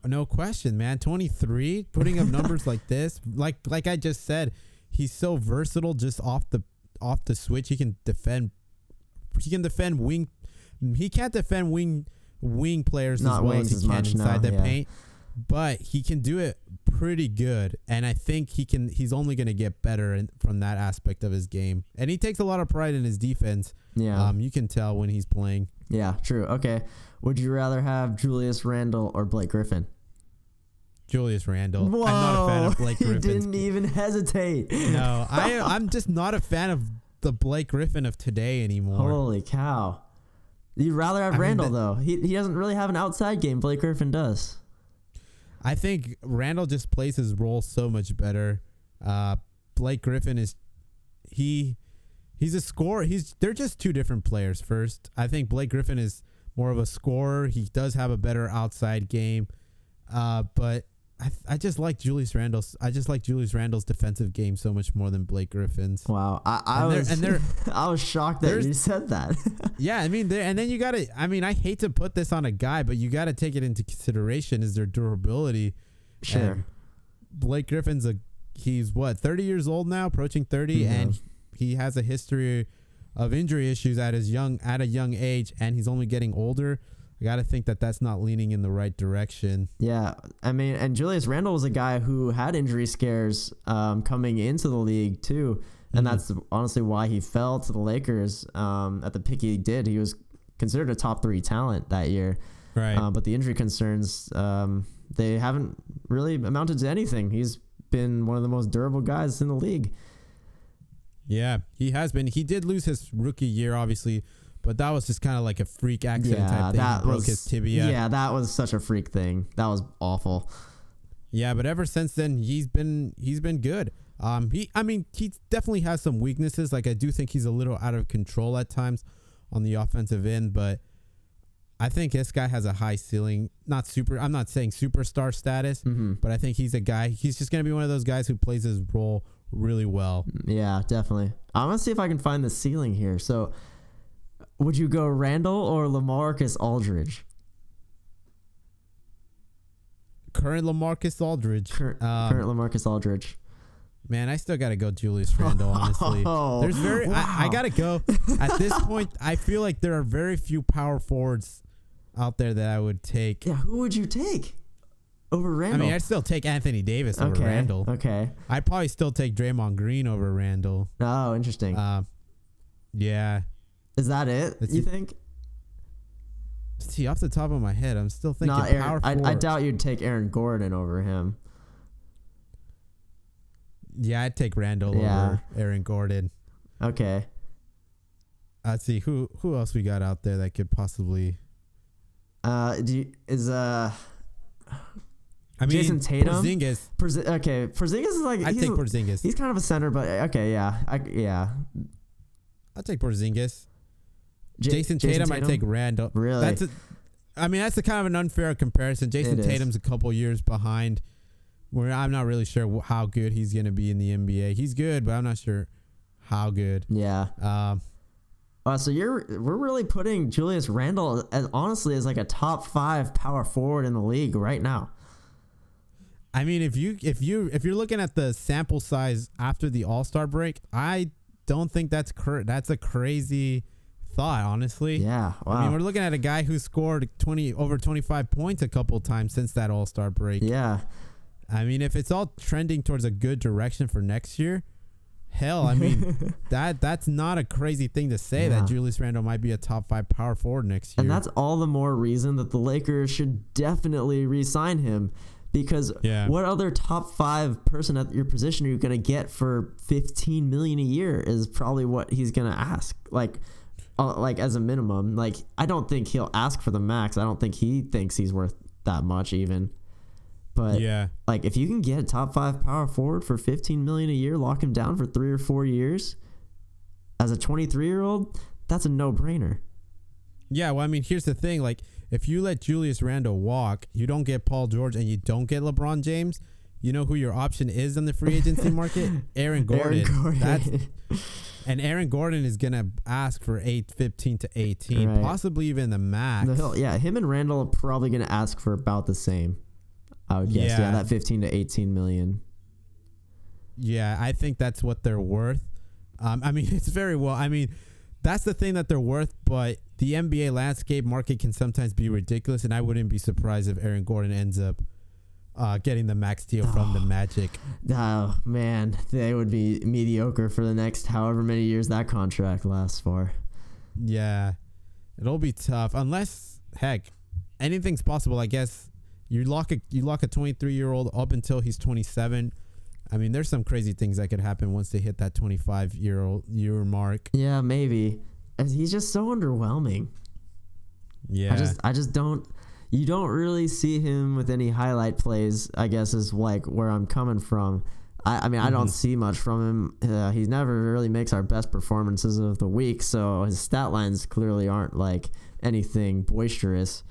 no question, man. Twenty three, putting up numbers like this, like like I just said, he's so versatile. Just off the off the switch, he can defend. He can defend wing. He can't defend wing wing players Not as well as he as can inside the yeah. paint. But he can do it pretty good, and I think he can. He's only going to get better in, from that aspect of his game, and he takes a lot of pride in his defense. Yeah. Um, you can tell when he's playing. yeah. True. Okay. Would you rather have Julius Randle or Blake Griffin? Julius Randle. I'm not a fan of Blake he Griffin. didn't even hesitate. No, I I'm just not a fan of the Blake Griffin of today anymore. Holy cow! You'd rather have I mean, though. He he doesn't really have an outside game. Blake Griffin does. I think Randle just plays his role so much better. Uh, Blake Griffin is he he's a scorer. He's they're just two different players. First, I think Blake Griffin is more of a scorer. He does have a better outside game, uh, but I I just like Julius Randle's. I just like Julius Randle's defensive game so much more than Blake Griffin's. Wow, I, I And was and they're- I was shocked that you said that. Yeah, I mean, and then you got to. I mean, I hate to put this on a guy, but you got to take it into consideration is their durability. Sure. And Blake Griffin's a he's what 30 years old now, approaching 30, Yeah. and he has a history of injury issues at his young at a young age, and he's only getting older. I got to think that that's not leaning in the right direction. Yeah, I mean, and Julius Randle was a guy who had injury scares um, coming into the league too, and Mhm. that's honestly why he fell to the Lakers um, at the pick he did. He was considered a top three talent that year, Right. uh, but the injury concerns um, they haven't really amounted to anything. He's been one of the most durable guys in the league. yeah, he has been. He did lose his rookie year, obviously, but that was just kind of like a freak accident yeah, type thing. that he broke was his tibia. Yeah, that was such a freak thing. That was awful. Yeah, but ever since then he's been he's been good. Um he I mean he definitely has some weaknesses. Like I do think he's a little out of control at times on the offensive end, but I think this guy has a high ceiling. Not super I'm not saying superstar status, hmm but I think he's a guy he's just going to be one of those guys who plays his role really well. Yeah, definitely. I'm gonna see if I can find the ceiling here. So, would you go Randle or LaMarcus Aldridge? Current LaMarcus Aldridge. Cur- Um, current LaMarcus Aldridge. Man, I still got to go Julius Randle, honestly. Oh, There's very, I, I got to go. At this point, I feel like there are very few power forwards out there that I would take. Yeah, who would you take over Randle? I mean, I'd still take Anthony Davis over. Randle. Okay. I'd probably still take Draymond Green over Randle. Oh, interesting. Um, yeah. Is that it? let's You see. think? See, off the top of my head, I'm still thinking Not Aaron. I, I doubt you'd take Aaron Gordon over him. Yeah, I'd take Randle Yeah. over Aaron Gordon. Okay. Let's see who who else we got out there that could possibly. Uh, do you, is uh I mean, Jayson Tatum? Porzingis. Porzi- okay Porzingis is like he's, take Porzingis. he's kind of a center, but okay, yeah, I, yeah. I'd take Porzingis. J- Jayson, Tatum, I'd take Randle. Really? That's a, I mean, that's a kind of an unfair comparison. Jayson It is. Tatum's a couple years behind. Where I'm not really sure how good he's going to be in the NBA. He's good, but I'm not sure how good. yeah. Um, Uh, so you're we're really putting Julius Randle as honestly as like a top five power forward in the league right now. I mean, if you if you if you're looking at the sample size after the All Star break, I don't think that's cr- that's a crazy thought. Honestly, Yeah. Wow. I mean, we're looking at a guy who scored 20 over 25 points a couple times since that All Star break. yeah. I mean, if it's all trending towards a good direction for next year, hell, I mean, that that's not a crazy thing to say Yeah. that Julius Randle might be a top five power forward next year. And that's all the more reason that the Lakers should definitely re-sign him because Yeah. what other top 5 person at your position are you going to get for 15 million a year is probably what he's going to ask. Like uh, like as a minimum. Like I don't think he'll ask for the max. I don't think he thinks he's worth that much even. But yeah, like if you can get a top 5 power forward for 15 million a year, lock him down for 3 or 4 years as a 23-year-old, that's a no-brainer. yeah. Well, I mean, here's the thing: like, if you let Julius Randle walk, you don't get Paul George, and you don't get LeBron James. You know who your option is on the free agency market? Aaron Gordon. Aaron Gordon. That's and Aaron Gordon is gonna ask for eight fifteen to eighteen, Right. possibly even the max. No, he'll- yeah, him and Randle are probably going to ask for about the same. I would guess. Yeah. Yeah. that 15 to 18 million. Yeah, I think that's what they're worth. Um, I mean, it's very well. I mean, that's the thing that they're worth. But the NBA landscape market can sometimes be ridiculous, and I wouldn't be surprised if Aaron Gordon ends up uh, getting the max deal from the Magic. Oh, man. They would be mediocre for the next however many years that contract lasts for. Yeah, it'll be tough unless heck, anything's possible. I guess you lock a you lock a 23 year old up until he's 27. I mean, there's some crazy things that could happen once they hit that 25 year old year mark. Yeah, maybe. He's just so underwhelming. Yeah, I just I just don't you don't really see him with any highlight plays, I guess is like where I'm coming from. I, I mean, I don't Mhm. see much from him. Uh, he never really makes our best performances of the week, so his stat lines clearly aren't like anything boisterous.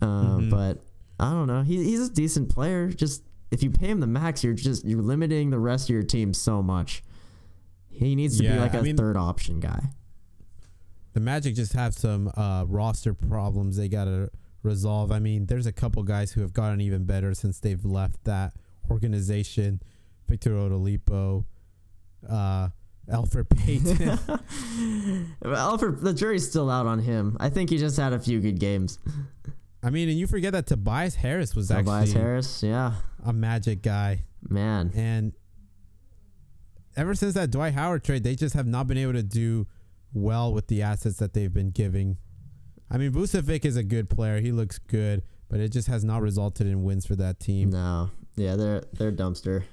Um, Mhm. But I don't know. He, he's a decent player. Just if you pay him the max, you're just you're limiting the rest of your team so much. He needs to be like I a mean- third option guy. the Magic just have some uh, roster problems they gotta resolve. I mean, there's a couple guys who have gotten even better since they've left that organization. Victor Oladipo, uh, Elfrid Payton. Elfrid, the jury's still out on him. I think he just had a few good games. I mean, and you forget that Tobias Harris was Tobias actually Harris, yeah, a magic guy. man. And ever since that Dwight Howard trade, they just have not been able to do well with the assets that they've been giving. I mean, Vucevic is a good player. He looks good, but it just has not resulted in wins for that team. No, yeah, they're they're dumpster.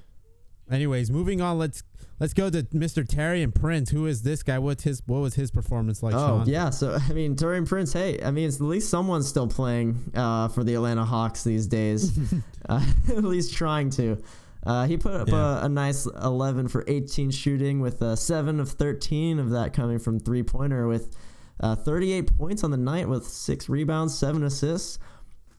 Anyways, moving on. Let's let's go to Mr. Taurean Prince. Who is this guy? What's his what was his performance like? oh Sean? yeah, so I mean, Taurean Prince. Hey, I mean, it's at least someone's still playing uh, for the Atlanta Hawks these days. uh, at least trying to. Uh, he put up Yeah. a, a nice 11 for 18 shooting with uh, 7 of 13 of that coming from three pointer with uh, 38 points on the night with 6 rebounds, 7 assists.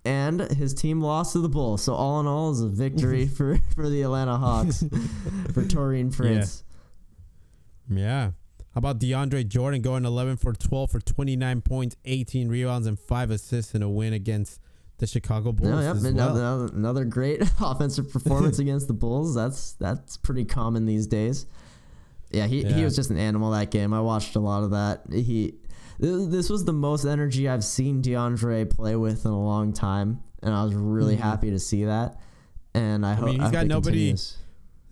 And his team lost to the Bulls. So, all in all, is a victory for, for the Atlanta Hawks for Taurean Prince. Yeah. How about DeAndre Jordan going 11 for 12 for 29 points, 18 rebounds, and five assists in a win against the Chicago Bulls? No, yep, another, well. another, great offensive performance against the Bulls. That's that's pretty common these days. Yeah, he, he was just an animal that game. I watched a lot of that. He this was the most energy I've seen DeAndre play with in a long time, and I was really Mhm. happy to see that. And I, hope mean, he's I got nobody- continues.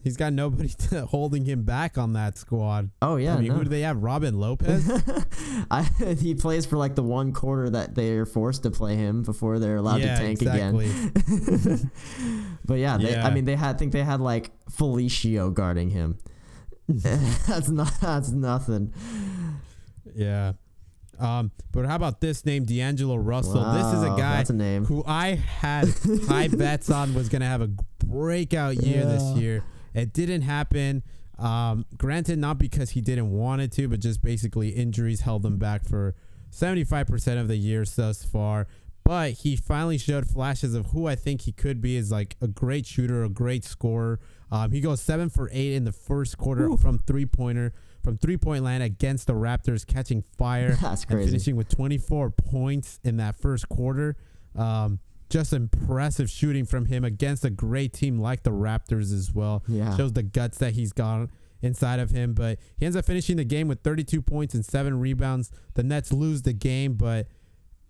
He's got nobody holding him back on that squad. Oh yeah, I mean, no. who do they have? Robin Lopez? I, he plays for like the one quarter that they are forced to play him before they're allowed yeah, to tank exactly. again. but yeah, they, I mean, they had I think they had like Felicio guarding him. that's not that's nothing. Yeah. Um, but how about this name, D'Angelo Russell? this is a guy That's a name. who I had high bets on was going to have a breakout year this year. It didn't happen. Um, granted, not because he didn't want it to, but just basically injuries held him back for 75% of the year thus far. But he finally showed flashes of who I think he could be as like a great shooter, a great scorer. Um, he goes seven for eight in the first quarter Ooh. from three pointer, from three point land against the Raptors, catching fire That's and crazy. finishing with 24 points in that first quarter. Um, just impressive shooting from him against a great team like the Raptors as well. Yeah. Shows the guts that he's got inside of him. But he ends up finishing the game with 32 points and seven rebounds. The Nets lose the game, but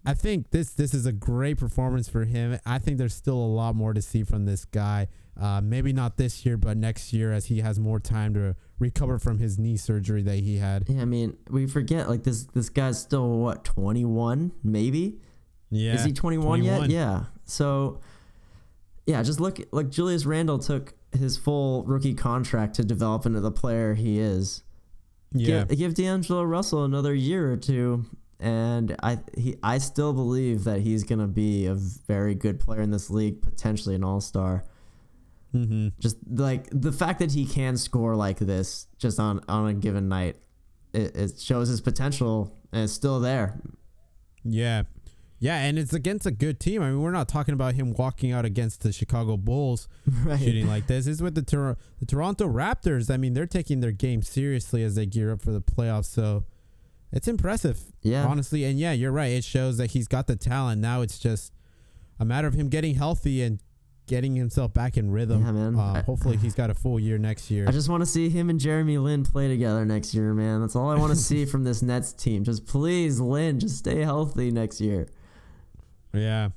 I think this this is a great performance for him. I think there's still a lot more to see from this guy. Uh, maybe not this year, but next year as he has more time to recover from his knee surgery that he had. Yeah, I mean, we forget like this. This guy's still what twenty one, maybe. Yeah, Is he 21, 21. yet? Yeah. So, yeah, just look like Julius Randle took his full rookie contract to develop into the player he is. yeah. Give, give D'Angelo Russell another year or two, and I he I still believe that he's gonna be a very good player in this league, potentially an All Star. Mm-hmm. Just like the fact that he can score like this just on on a given night, it, it shows his potential and it's still there. Yeah. Yeah, and it's against a good team. I mean, we're not talking about him walking out against the Chicago Bulls right. shooting like this. It's with the, Tor- the Toronto Raptors. I mean, they're taking their game seriously as they gear up for the playoffs. So it's impressive, Yeah. honestly. And yeah, you're right. It shows that he's got the talent. Now it's just a matter of him getting healthy and getting himself back in rhythm. Yeah, man. Uh, I- hopefully, he's got a full year next year. I just want to see him and Jeremy Lin play together next year, man. That's all I want to see from this Nets team. Just please, Lin, just stay healthy next year. Yeah.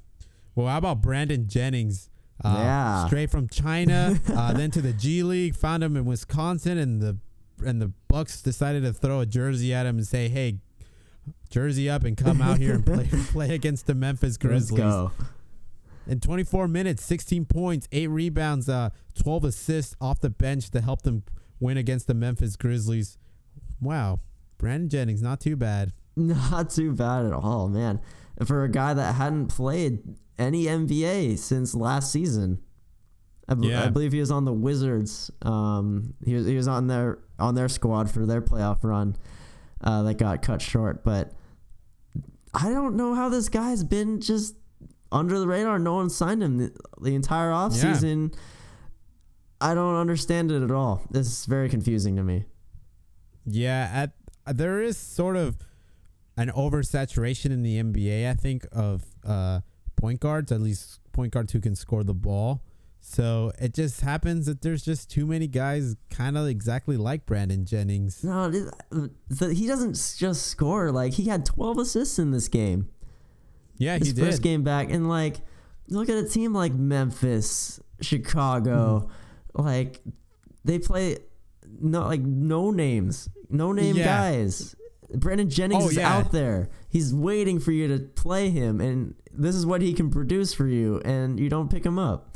Well, how about Brandon Jennings? Uh, Yeah. Straight from China, uh, then to the G League. Found him in Wisconsin, and the and the Bucks decided to throw a jersey at him and say, "Hey, jersey up and come out here and play play against the Memphis Let's Grizzlies." go. In 24 minutes, 16 points, eight rebounds, uh, 12 assists off the bench to help them win against the Memphis Grizzlies. Wow, Brandon Jennings, not too bad. Not too bad at all, man. For a guy that hadn't played any NBA since last season. I, Yeah. I believe he was on the Wizards. Um, he was he was on their on their squad for their playoff run uh, that got cut short. But I don't know how this guy's been just under the radar. No one signed him the, the entire offseason. I don't understand it at all. This is very confusing to me. Yeah, at there is sort of an oversaturation in the NBA. I think of uh, point guards, at least point guards who can score the ball. So it just happens that there's just too many guys kind of exactly like Brandon Jennings. No, the, he doesn't just score. Like he had 12 assists in this game. Yeah, His he first game back, and like look at a team like Memphis, Chicago, Mm-hmm. like they play no like no names, no name Yeah. guys. Brandon Jennings Oh, is yeah. out there. He's waiting for you to play him, and this is what he can produce for you, and you don't pick him up.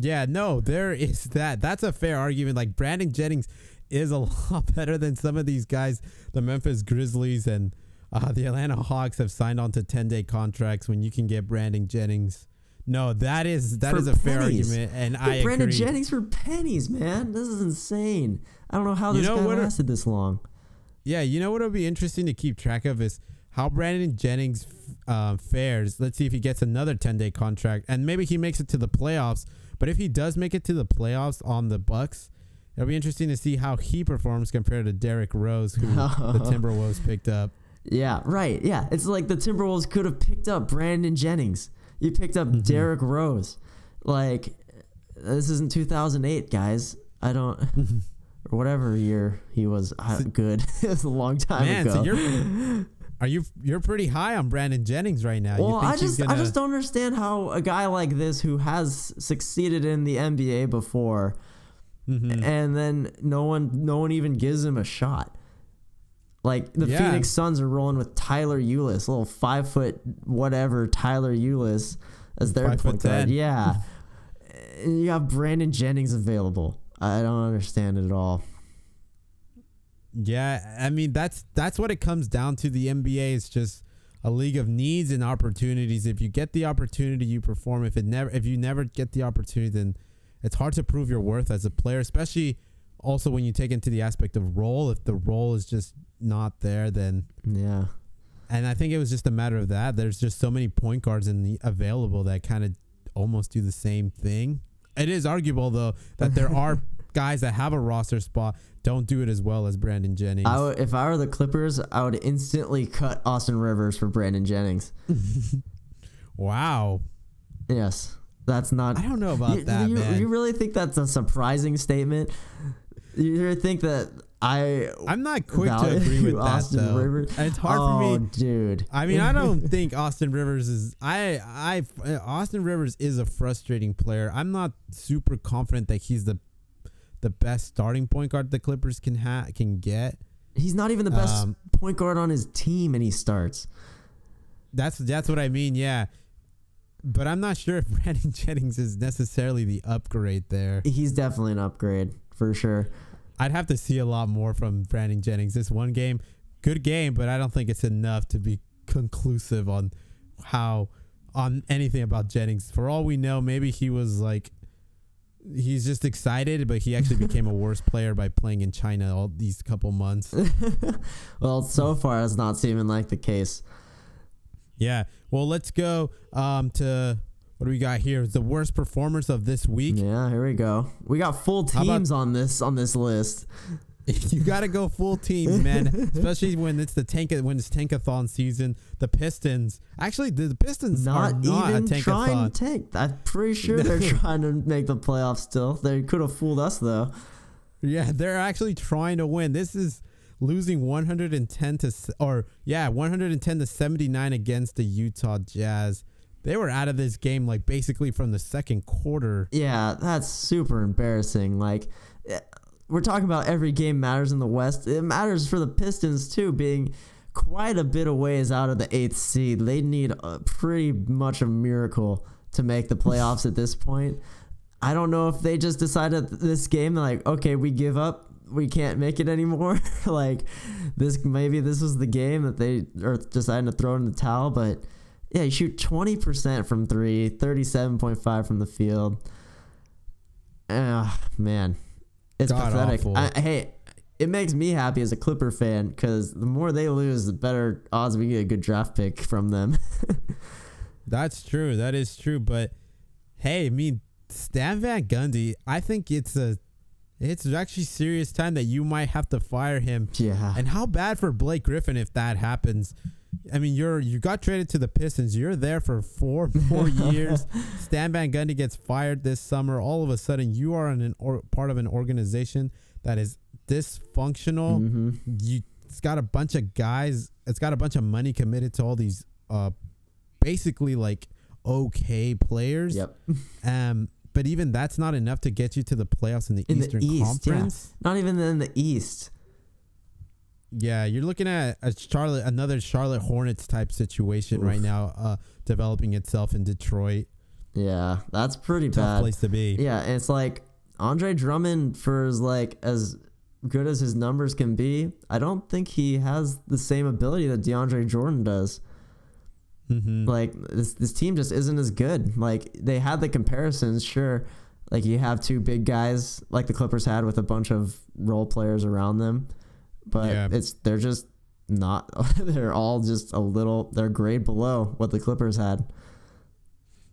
Yeah, no, there is that. That's a fair argument. Like Brandon Jennings is a lot better than some of these guys. The Memphis Grizzlies and uh, the Atlanta Hawks have signed on to ten day contracts when you can get Brandon Jennings. No, that is that For is a fair argument, and Get I Brandon agree. Jennings for pennies, man. This is insane. I don't know how You this know guy lasted this long. Yeah, you know what would be interesting to keep track of is how Brandon Jennings uh, fares. Let's see if he gets another 10 day contract and maybe he makes it to the playoffs. But if he does make it to the playoffs on the Bucks, it'll be interesting to see how he performs compared to Derrick Rose, who the Timberwolves picked up. Yeah, right. Yeah, it's like the Timberwolves could have picked up Brandon Jennings. You picked up Mhm. Derrick Rose. Like this isn't 2008, guys. I don't or whatever year he was uh, So- good. it was a long time Man, ago. so you're are you you're pretty high on Brandon Jennings right now. well, you think I just gonna I just don't understand how a guy like this who has succeeded in the NBA before Mhm. and then no one no one even gives him a shot. Like the Yeah. Phoenix Suns are rolling with Tyler Ulis, little five foot whatever Tyler Ulis as their Five point guard. Yeah, and you have Brandon Jennings available. I don't understand it at all. Yeah, I mean that's that's what it comes down to. The NBA is just a league of needs and opportunities. If you get the opportunity, you perform. If it never, if you never get the opportunity, then it's hard to prove your worth as a player. Especially also when you take into the aspect of role. If the role is just not there, then Yeah, and I think it was just a matter of that. There's just so many point guards in the available that kind of almost do the same thing. It is arguable though that there are guys that have a roster spot don't do it as well as Brandon Jennings. I would, if I were the Clippers, I would instantly cut Austin Rivers for Brandon Jennings. wow. Yes, that's not. I don't know about you, that, you, man. you really think that's a surprising statement? You think that I I'm not quick to agree with that Austin though. Rivers? It's hard oh, for me. Oh dude. I mean, I don't think Austin Rivers is. I I Austin Rivers is a frustrating player. I'm not super confident that he's the the best starting point guard the Clippers can ha- can get. He's not even the best Um, point guard on his team, and he starts. That's that's what I mean. Yeah. But I'm not sure if Brandon Jennings is necessarily the upgrade there. He's definitely an upgrade for sure. I'd have to see a lot more from Brandon Jennings. This one game, good game, but I don't think it's enough to be conclusive on how on anything about Jennings. For all we know, maybe he was like he's just excited, but he actually became a worse player by playing in China all these couple months. well, so far it's not seeming like the case. Yeah. Well, let's go um, to what do we got here? The worst performers of this week. Yeah, here we go. We got full How about- teams on this on this list. you got to go full team, man. Especially when it's the tank when it's tankathon season. The Pistons, actually, the, Pistons Not, are not even a trying to tank. I'm pretty sure they're trying to make the playoffs still. They could have fooled us though. Yeah, they're actually trying to win. This is losing 110 to or yeah, 110 to 79 against the Utah Jazz. They were out of this game like basically from the second quarter. Yeah, that's super embarrassing. Like, eh, we're talking about every game matters in the West. It matters for the Pistons too, being quite a bit of ways out of the eighth seed. They need a, pretty much a miracle to make the playoffs at this point. I don't know if they just decided this game, like, okay, we give up. We can't make it anymore. like, this maybe this was the game that they are deciding to throw in the towel. But yeah, you shoot 20% from three, 37.5 from the field. Ah, man. It's God pathetic. I, hey, it makes me happy as a Clipper fan because the more they lose, the better odds we get a good draft pick from them. That's true. That is true. But hey, I mean, Stan Van Gundy, I think it's a it's actually serious time that you might have to fire him. yeah. And how bad for Blake Griffin if that happens. I mean, you're you got traded to the Pistons. You're there for four more years. Stan Van Gundy gets fired this summer. All of a sudden, you are in an or, part of an organization that is dysfunctional. hmm You it's got a bunch of guys. It's got a bunch of money committed to all these, uh, basically like okay players. Yep. Um, but even that's not enough to get you to the playoffs in the In the Eastern East, yeah. Conference. Not even in the East. Yeah, you're looking at a Charlotte, another Charlotte Hornets type situation right now, uh, developing itself in Detroit. Yeah, that's pretty Tough bad. place to be. Yeah, and it's like Andre Drummond for as like as good as his numbers can be, I don't think he has the same ability that DeAndre Jordan does. hmm Like this this team just isn't as good. Like they had the comparisons, sure. Like you have two big guys like the Clippers had with a bunch of role players around them, but Yeah. it's they're just not. they're all just a little. They're grade below what the Clippers had.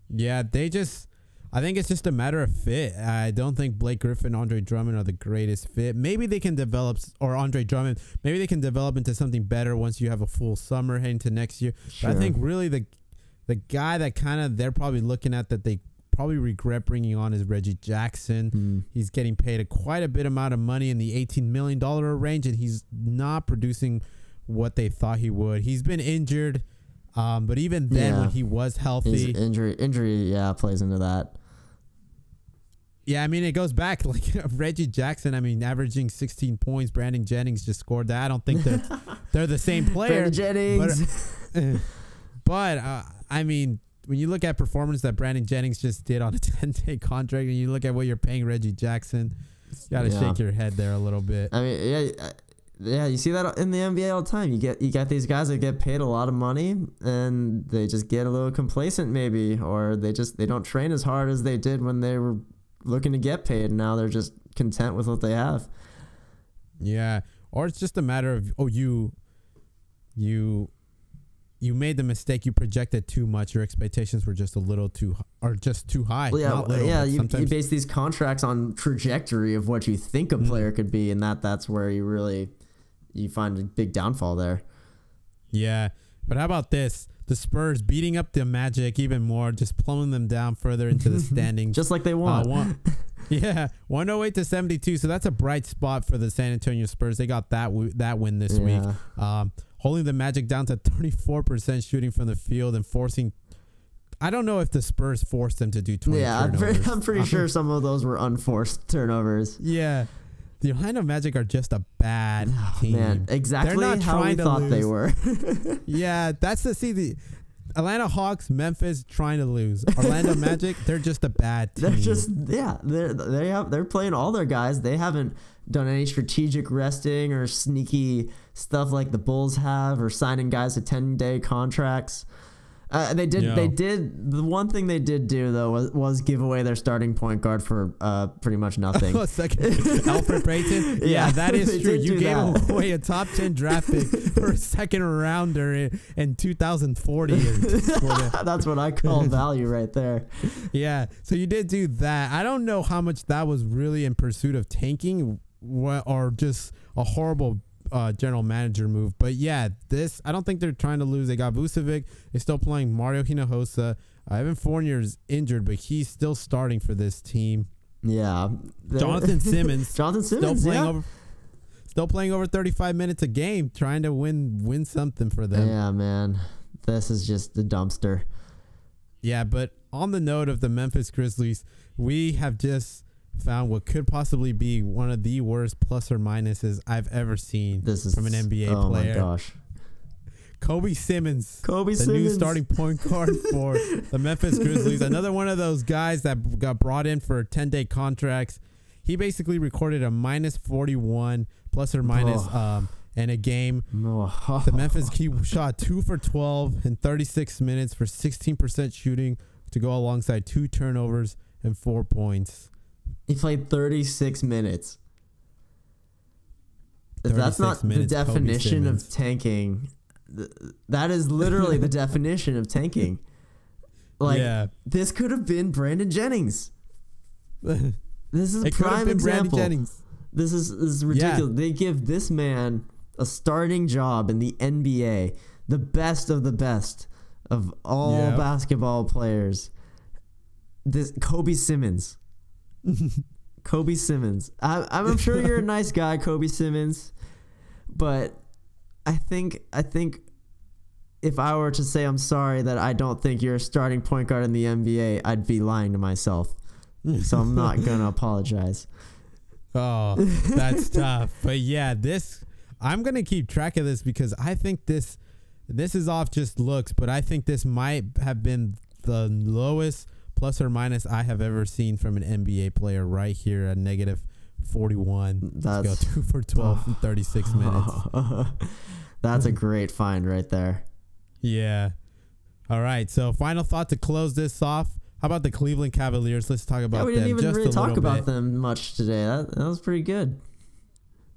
Yeah, they just. I think it's just a matter of fit. I don't think Blake Griffin, Andre Drummond are the greatest fit. Maybe they can develop, or Andre Drummond, maybe they can develop into something better once you have a full summer heading to next year. Sure. But I think really the the guy that kind of they're probably looking at that they probably regret bringing on is Reggie Jackson. Hmm. He's getting paid a quite a bit amount of money in the eighteen million dollar range, and he's not producing what they thought he would. He's been injured, um, but even then, Yeah. when he was His healthy, injury injury yeah plays into that. yeah, I mean it goes back like Reggie Jackson. I mean, averaging sixteen points. Brandon Jennings just scored that. I don't think they're they're the same player. Brandon Jennings. but uh, I mean, when you look at performance that Brandon Jennings just did on a 10 day contract, and you look at what you're paying Reggie Jackson, you got to Yeah. shake your head there a little bit. I mean, yeah, yeah. You see that in the NBA all the time. You get you got these guys that get paid a lot of money, and they just get a little complacent, maybe, or they just they don't train as hard as they did when they were looking to get paid. And now they're just content with what they have. Yeah, or it's just a matter of oh you, you, you made the mistake. You projected too much. Your expectations were just a little too or just too high. Well, yeah, little, yeah. You, you base these contracts on trajectory of what you think a Mhm. player could be, and that that's where you really you find a big downfall there. Yeah, but how about this? The Spurs beating up the Magic even more, just plummeting them down further into the standings. Just like they Uh, want. one, yeah, 108 to 72. So that's a bright spot for the San Antonio Spurs. They got that w- that win this week. Um, holding the Magic down to 34% shooting from the field and forcing. I don't know if the Spurs forced them to do 20 Yeah, I'm pretty. I'm pretty sure some of those were unforced turnovers. Yeah. The Orlando Magic are just a bad oh, team. Man, exactly not how we to thought they were. Yeah, that's the see the Atlanta Hawks, Memphis trying to lose. Orlando Magic, they're just a bad team. they're just yeah, they're they have they're playing all their guys. They haven't done any strategic resting or sneaky stuff like the Bulls have or signing guys to 10-day contracts. Uh, they did. No. They did. The one thing they did do though was, was give away their starting point guard for uh, pretty much nothing. a second. Elfrid Payton. Yeah, Yeah, that is true. You gave that. away a top 10 draft pick for a second rounder in, in 2040. and That's what I call value right there. yeah, so you did do that. I don't know how much that was really in pursuit of tanking or just a horrible uh, general manager move. But yeah, this, I don't think they're trying to lose. They got Vucevic. They're still playing Mario Hezonja. Uh, Evan Fournier is injured, but he's still starting for this team. Yeah, Jonathan Simmons Jonathan still Simmons. playing yeah. over still playing over 35 minutes a game trying to win win something for them. Yeah. Yeah, man. This is just the dumpster. Yeah, but on the note of the Memphis Grizzlies, we have just found what could possibly be one of the worst plus or minuses I've ever seen This is from an NBA oh player. Oh my gosh. Kobe Simmons. Kobe the Simmons. new starting point guard for the Memphis Grizzlies. Another one of those guys that got brought in for 10 day contracts. He basically recorded a minus 41 plus or minus Oh. um, in a game. Oh. The Memphis Key shot two for 12 in 36 minutes for 16% shooting to go alongside two turnovers and four points. He played 36 minutes. If that's not the minutes, Kobe definition of tanking, th- that is literally the definition of tanking. Like yeah, this could have been Brandon Jennings. This is a prime example. Jennings. This is this is Yeah. ridiculous. They give this man a starting job in the NBA. the best of the best of all Yep. basketball players. This Kobe Simmons. Kobe Simmons. I, I'm sure you're a nice guy, Kobe Simmons, but I think I think if I were to say I'm sorry that I don't think you're a starting point guard in the NBA, I'd be lying to myself. So I'm not gonna apologize. Oh, that's tough. But yeah, this I'm gonna keep track of this because I think this this is off just looks, but I think this might have been the lowest plus or minus I have ever seen from an NBA player right here at negative 41. Let's go That's two for 12 in 36 minutes. That's a great find right there. Yeah. All right. So final thought to close this off. How about the Cleveland Cavaliers? Let's talk about Yeah, we didn't even really talk about bit. them much today. That, that was pretty good.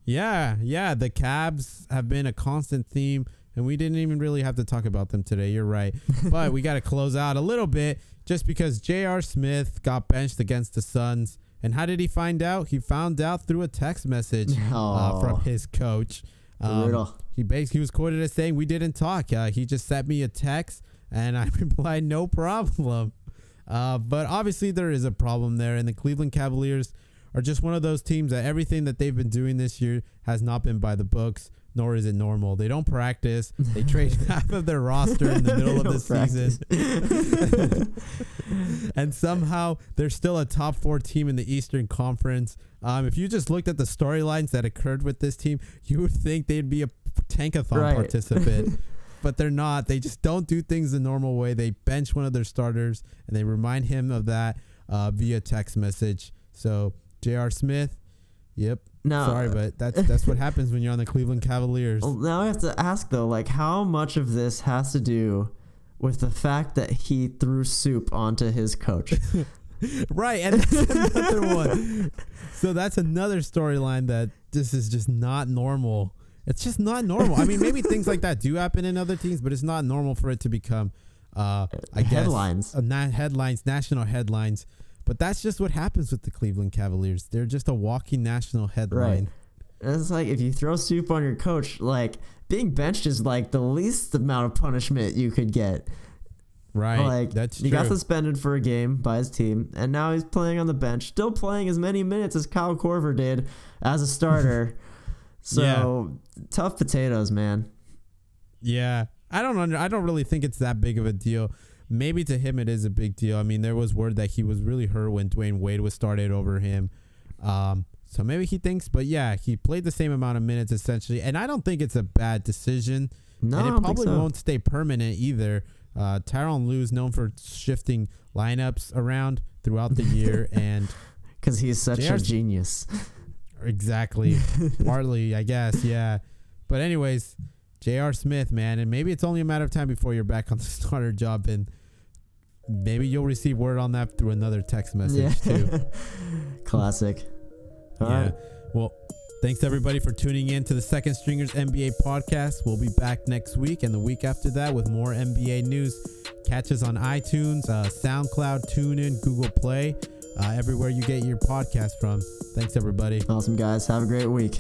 Yeah, yeah. The Cavs have been a constant theme, and we didn't even really have to talk about them today. You're right. But we got to close out a little bit just because J.R. Smith got benched against the Suns. And how did he find out? He found out through a text message uh, from his coach. Um, he basically was quoted as saying, "We didn't talk. Uh, he just sent me a text, and I replied, no problem." Uh, but obviously, there is a problem there, and the Cleveland Cavaliers are just one of those teams that everything that they've been doing this year has not been by the books, nor is it normal. They don't practice. They trade half of their roster in the middle of the season, and somehow they're still a top four team in the Eastern Conference. Um, if you just looked at the storylines that occurred with this team, you would think they'd be a tankathon Right. participant. but they're not. They just don't do things the normal way. They bench one of their starters and they remind him of that uh, via text message. So J.R. Smith, yep. Now, Sorry, but that's that's what happens when you're on the Cleveland Cavaliers. Well, now I have to ask though, like how much of this has to do with the fact that he threw soup onto his coach? Right, and that's another one. So that's another storyline that this is just not normal. It's just not normal. I mean, maybe things like that do happen in other teams, but it's not normal for it to become, uh, I guess, Headlines. uh, na- headlines, national headlines. But that's just what happens with the Cleveland Cavaliers. They're just a walking national headline. right? It's like if you throw soup on your coach, like being benched is like the least amount of punishment you could get. Right. Like that's he true. got suspended for a game by his team, and now he's playing on the bench, still playing as many minutes as Kyle Korver did as a starter. so tough potatoes, man. Yeah, I don't under, I don't really think it's that big of a deal. Maybe to him it is a big deal. I mean, there was word that he was really hurt when Dwyane Wade was started over him. Um, so maybe he thinks, but yeah, he played the same amount of minutes essentially, and I don't think it's a bad decision. No, and it probably so. won't stay permanent either. Uh, Tyronn Lue is known for shifting lineups around throughout the year, and because he's such a genius. exactly, partly, I guess, yeah. But anyways, J.R. Smith, man, and maybe it's only a matter of time before you're back on the starter job, and maybe you'll receive word on that through another text message too. Classic. All yeah. right. Well, thanks everybody for tuning in to the Second Stringers NBA podcast. We'll be back next week and the week after that with more NBA news. Catch us on iTunes, uh, SoundCloud, TuneIn, Google Play, uh, everywhere you get your podcast from. Thanks everybody. Awesome, guys. Have a great week.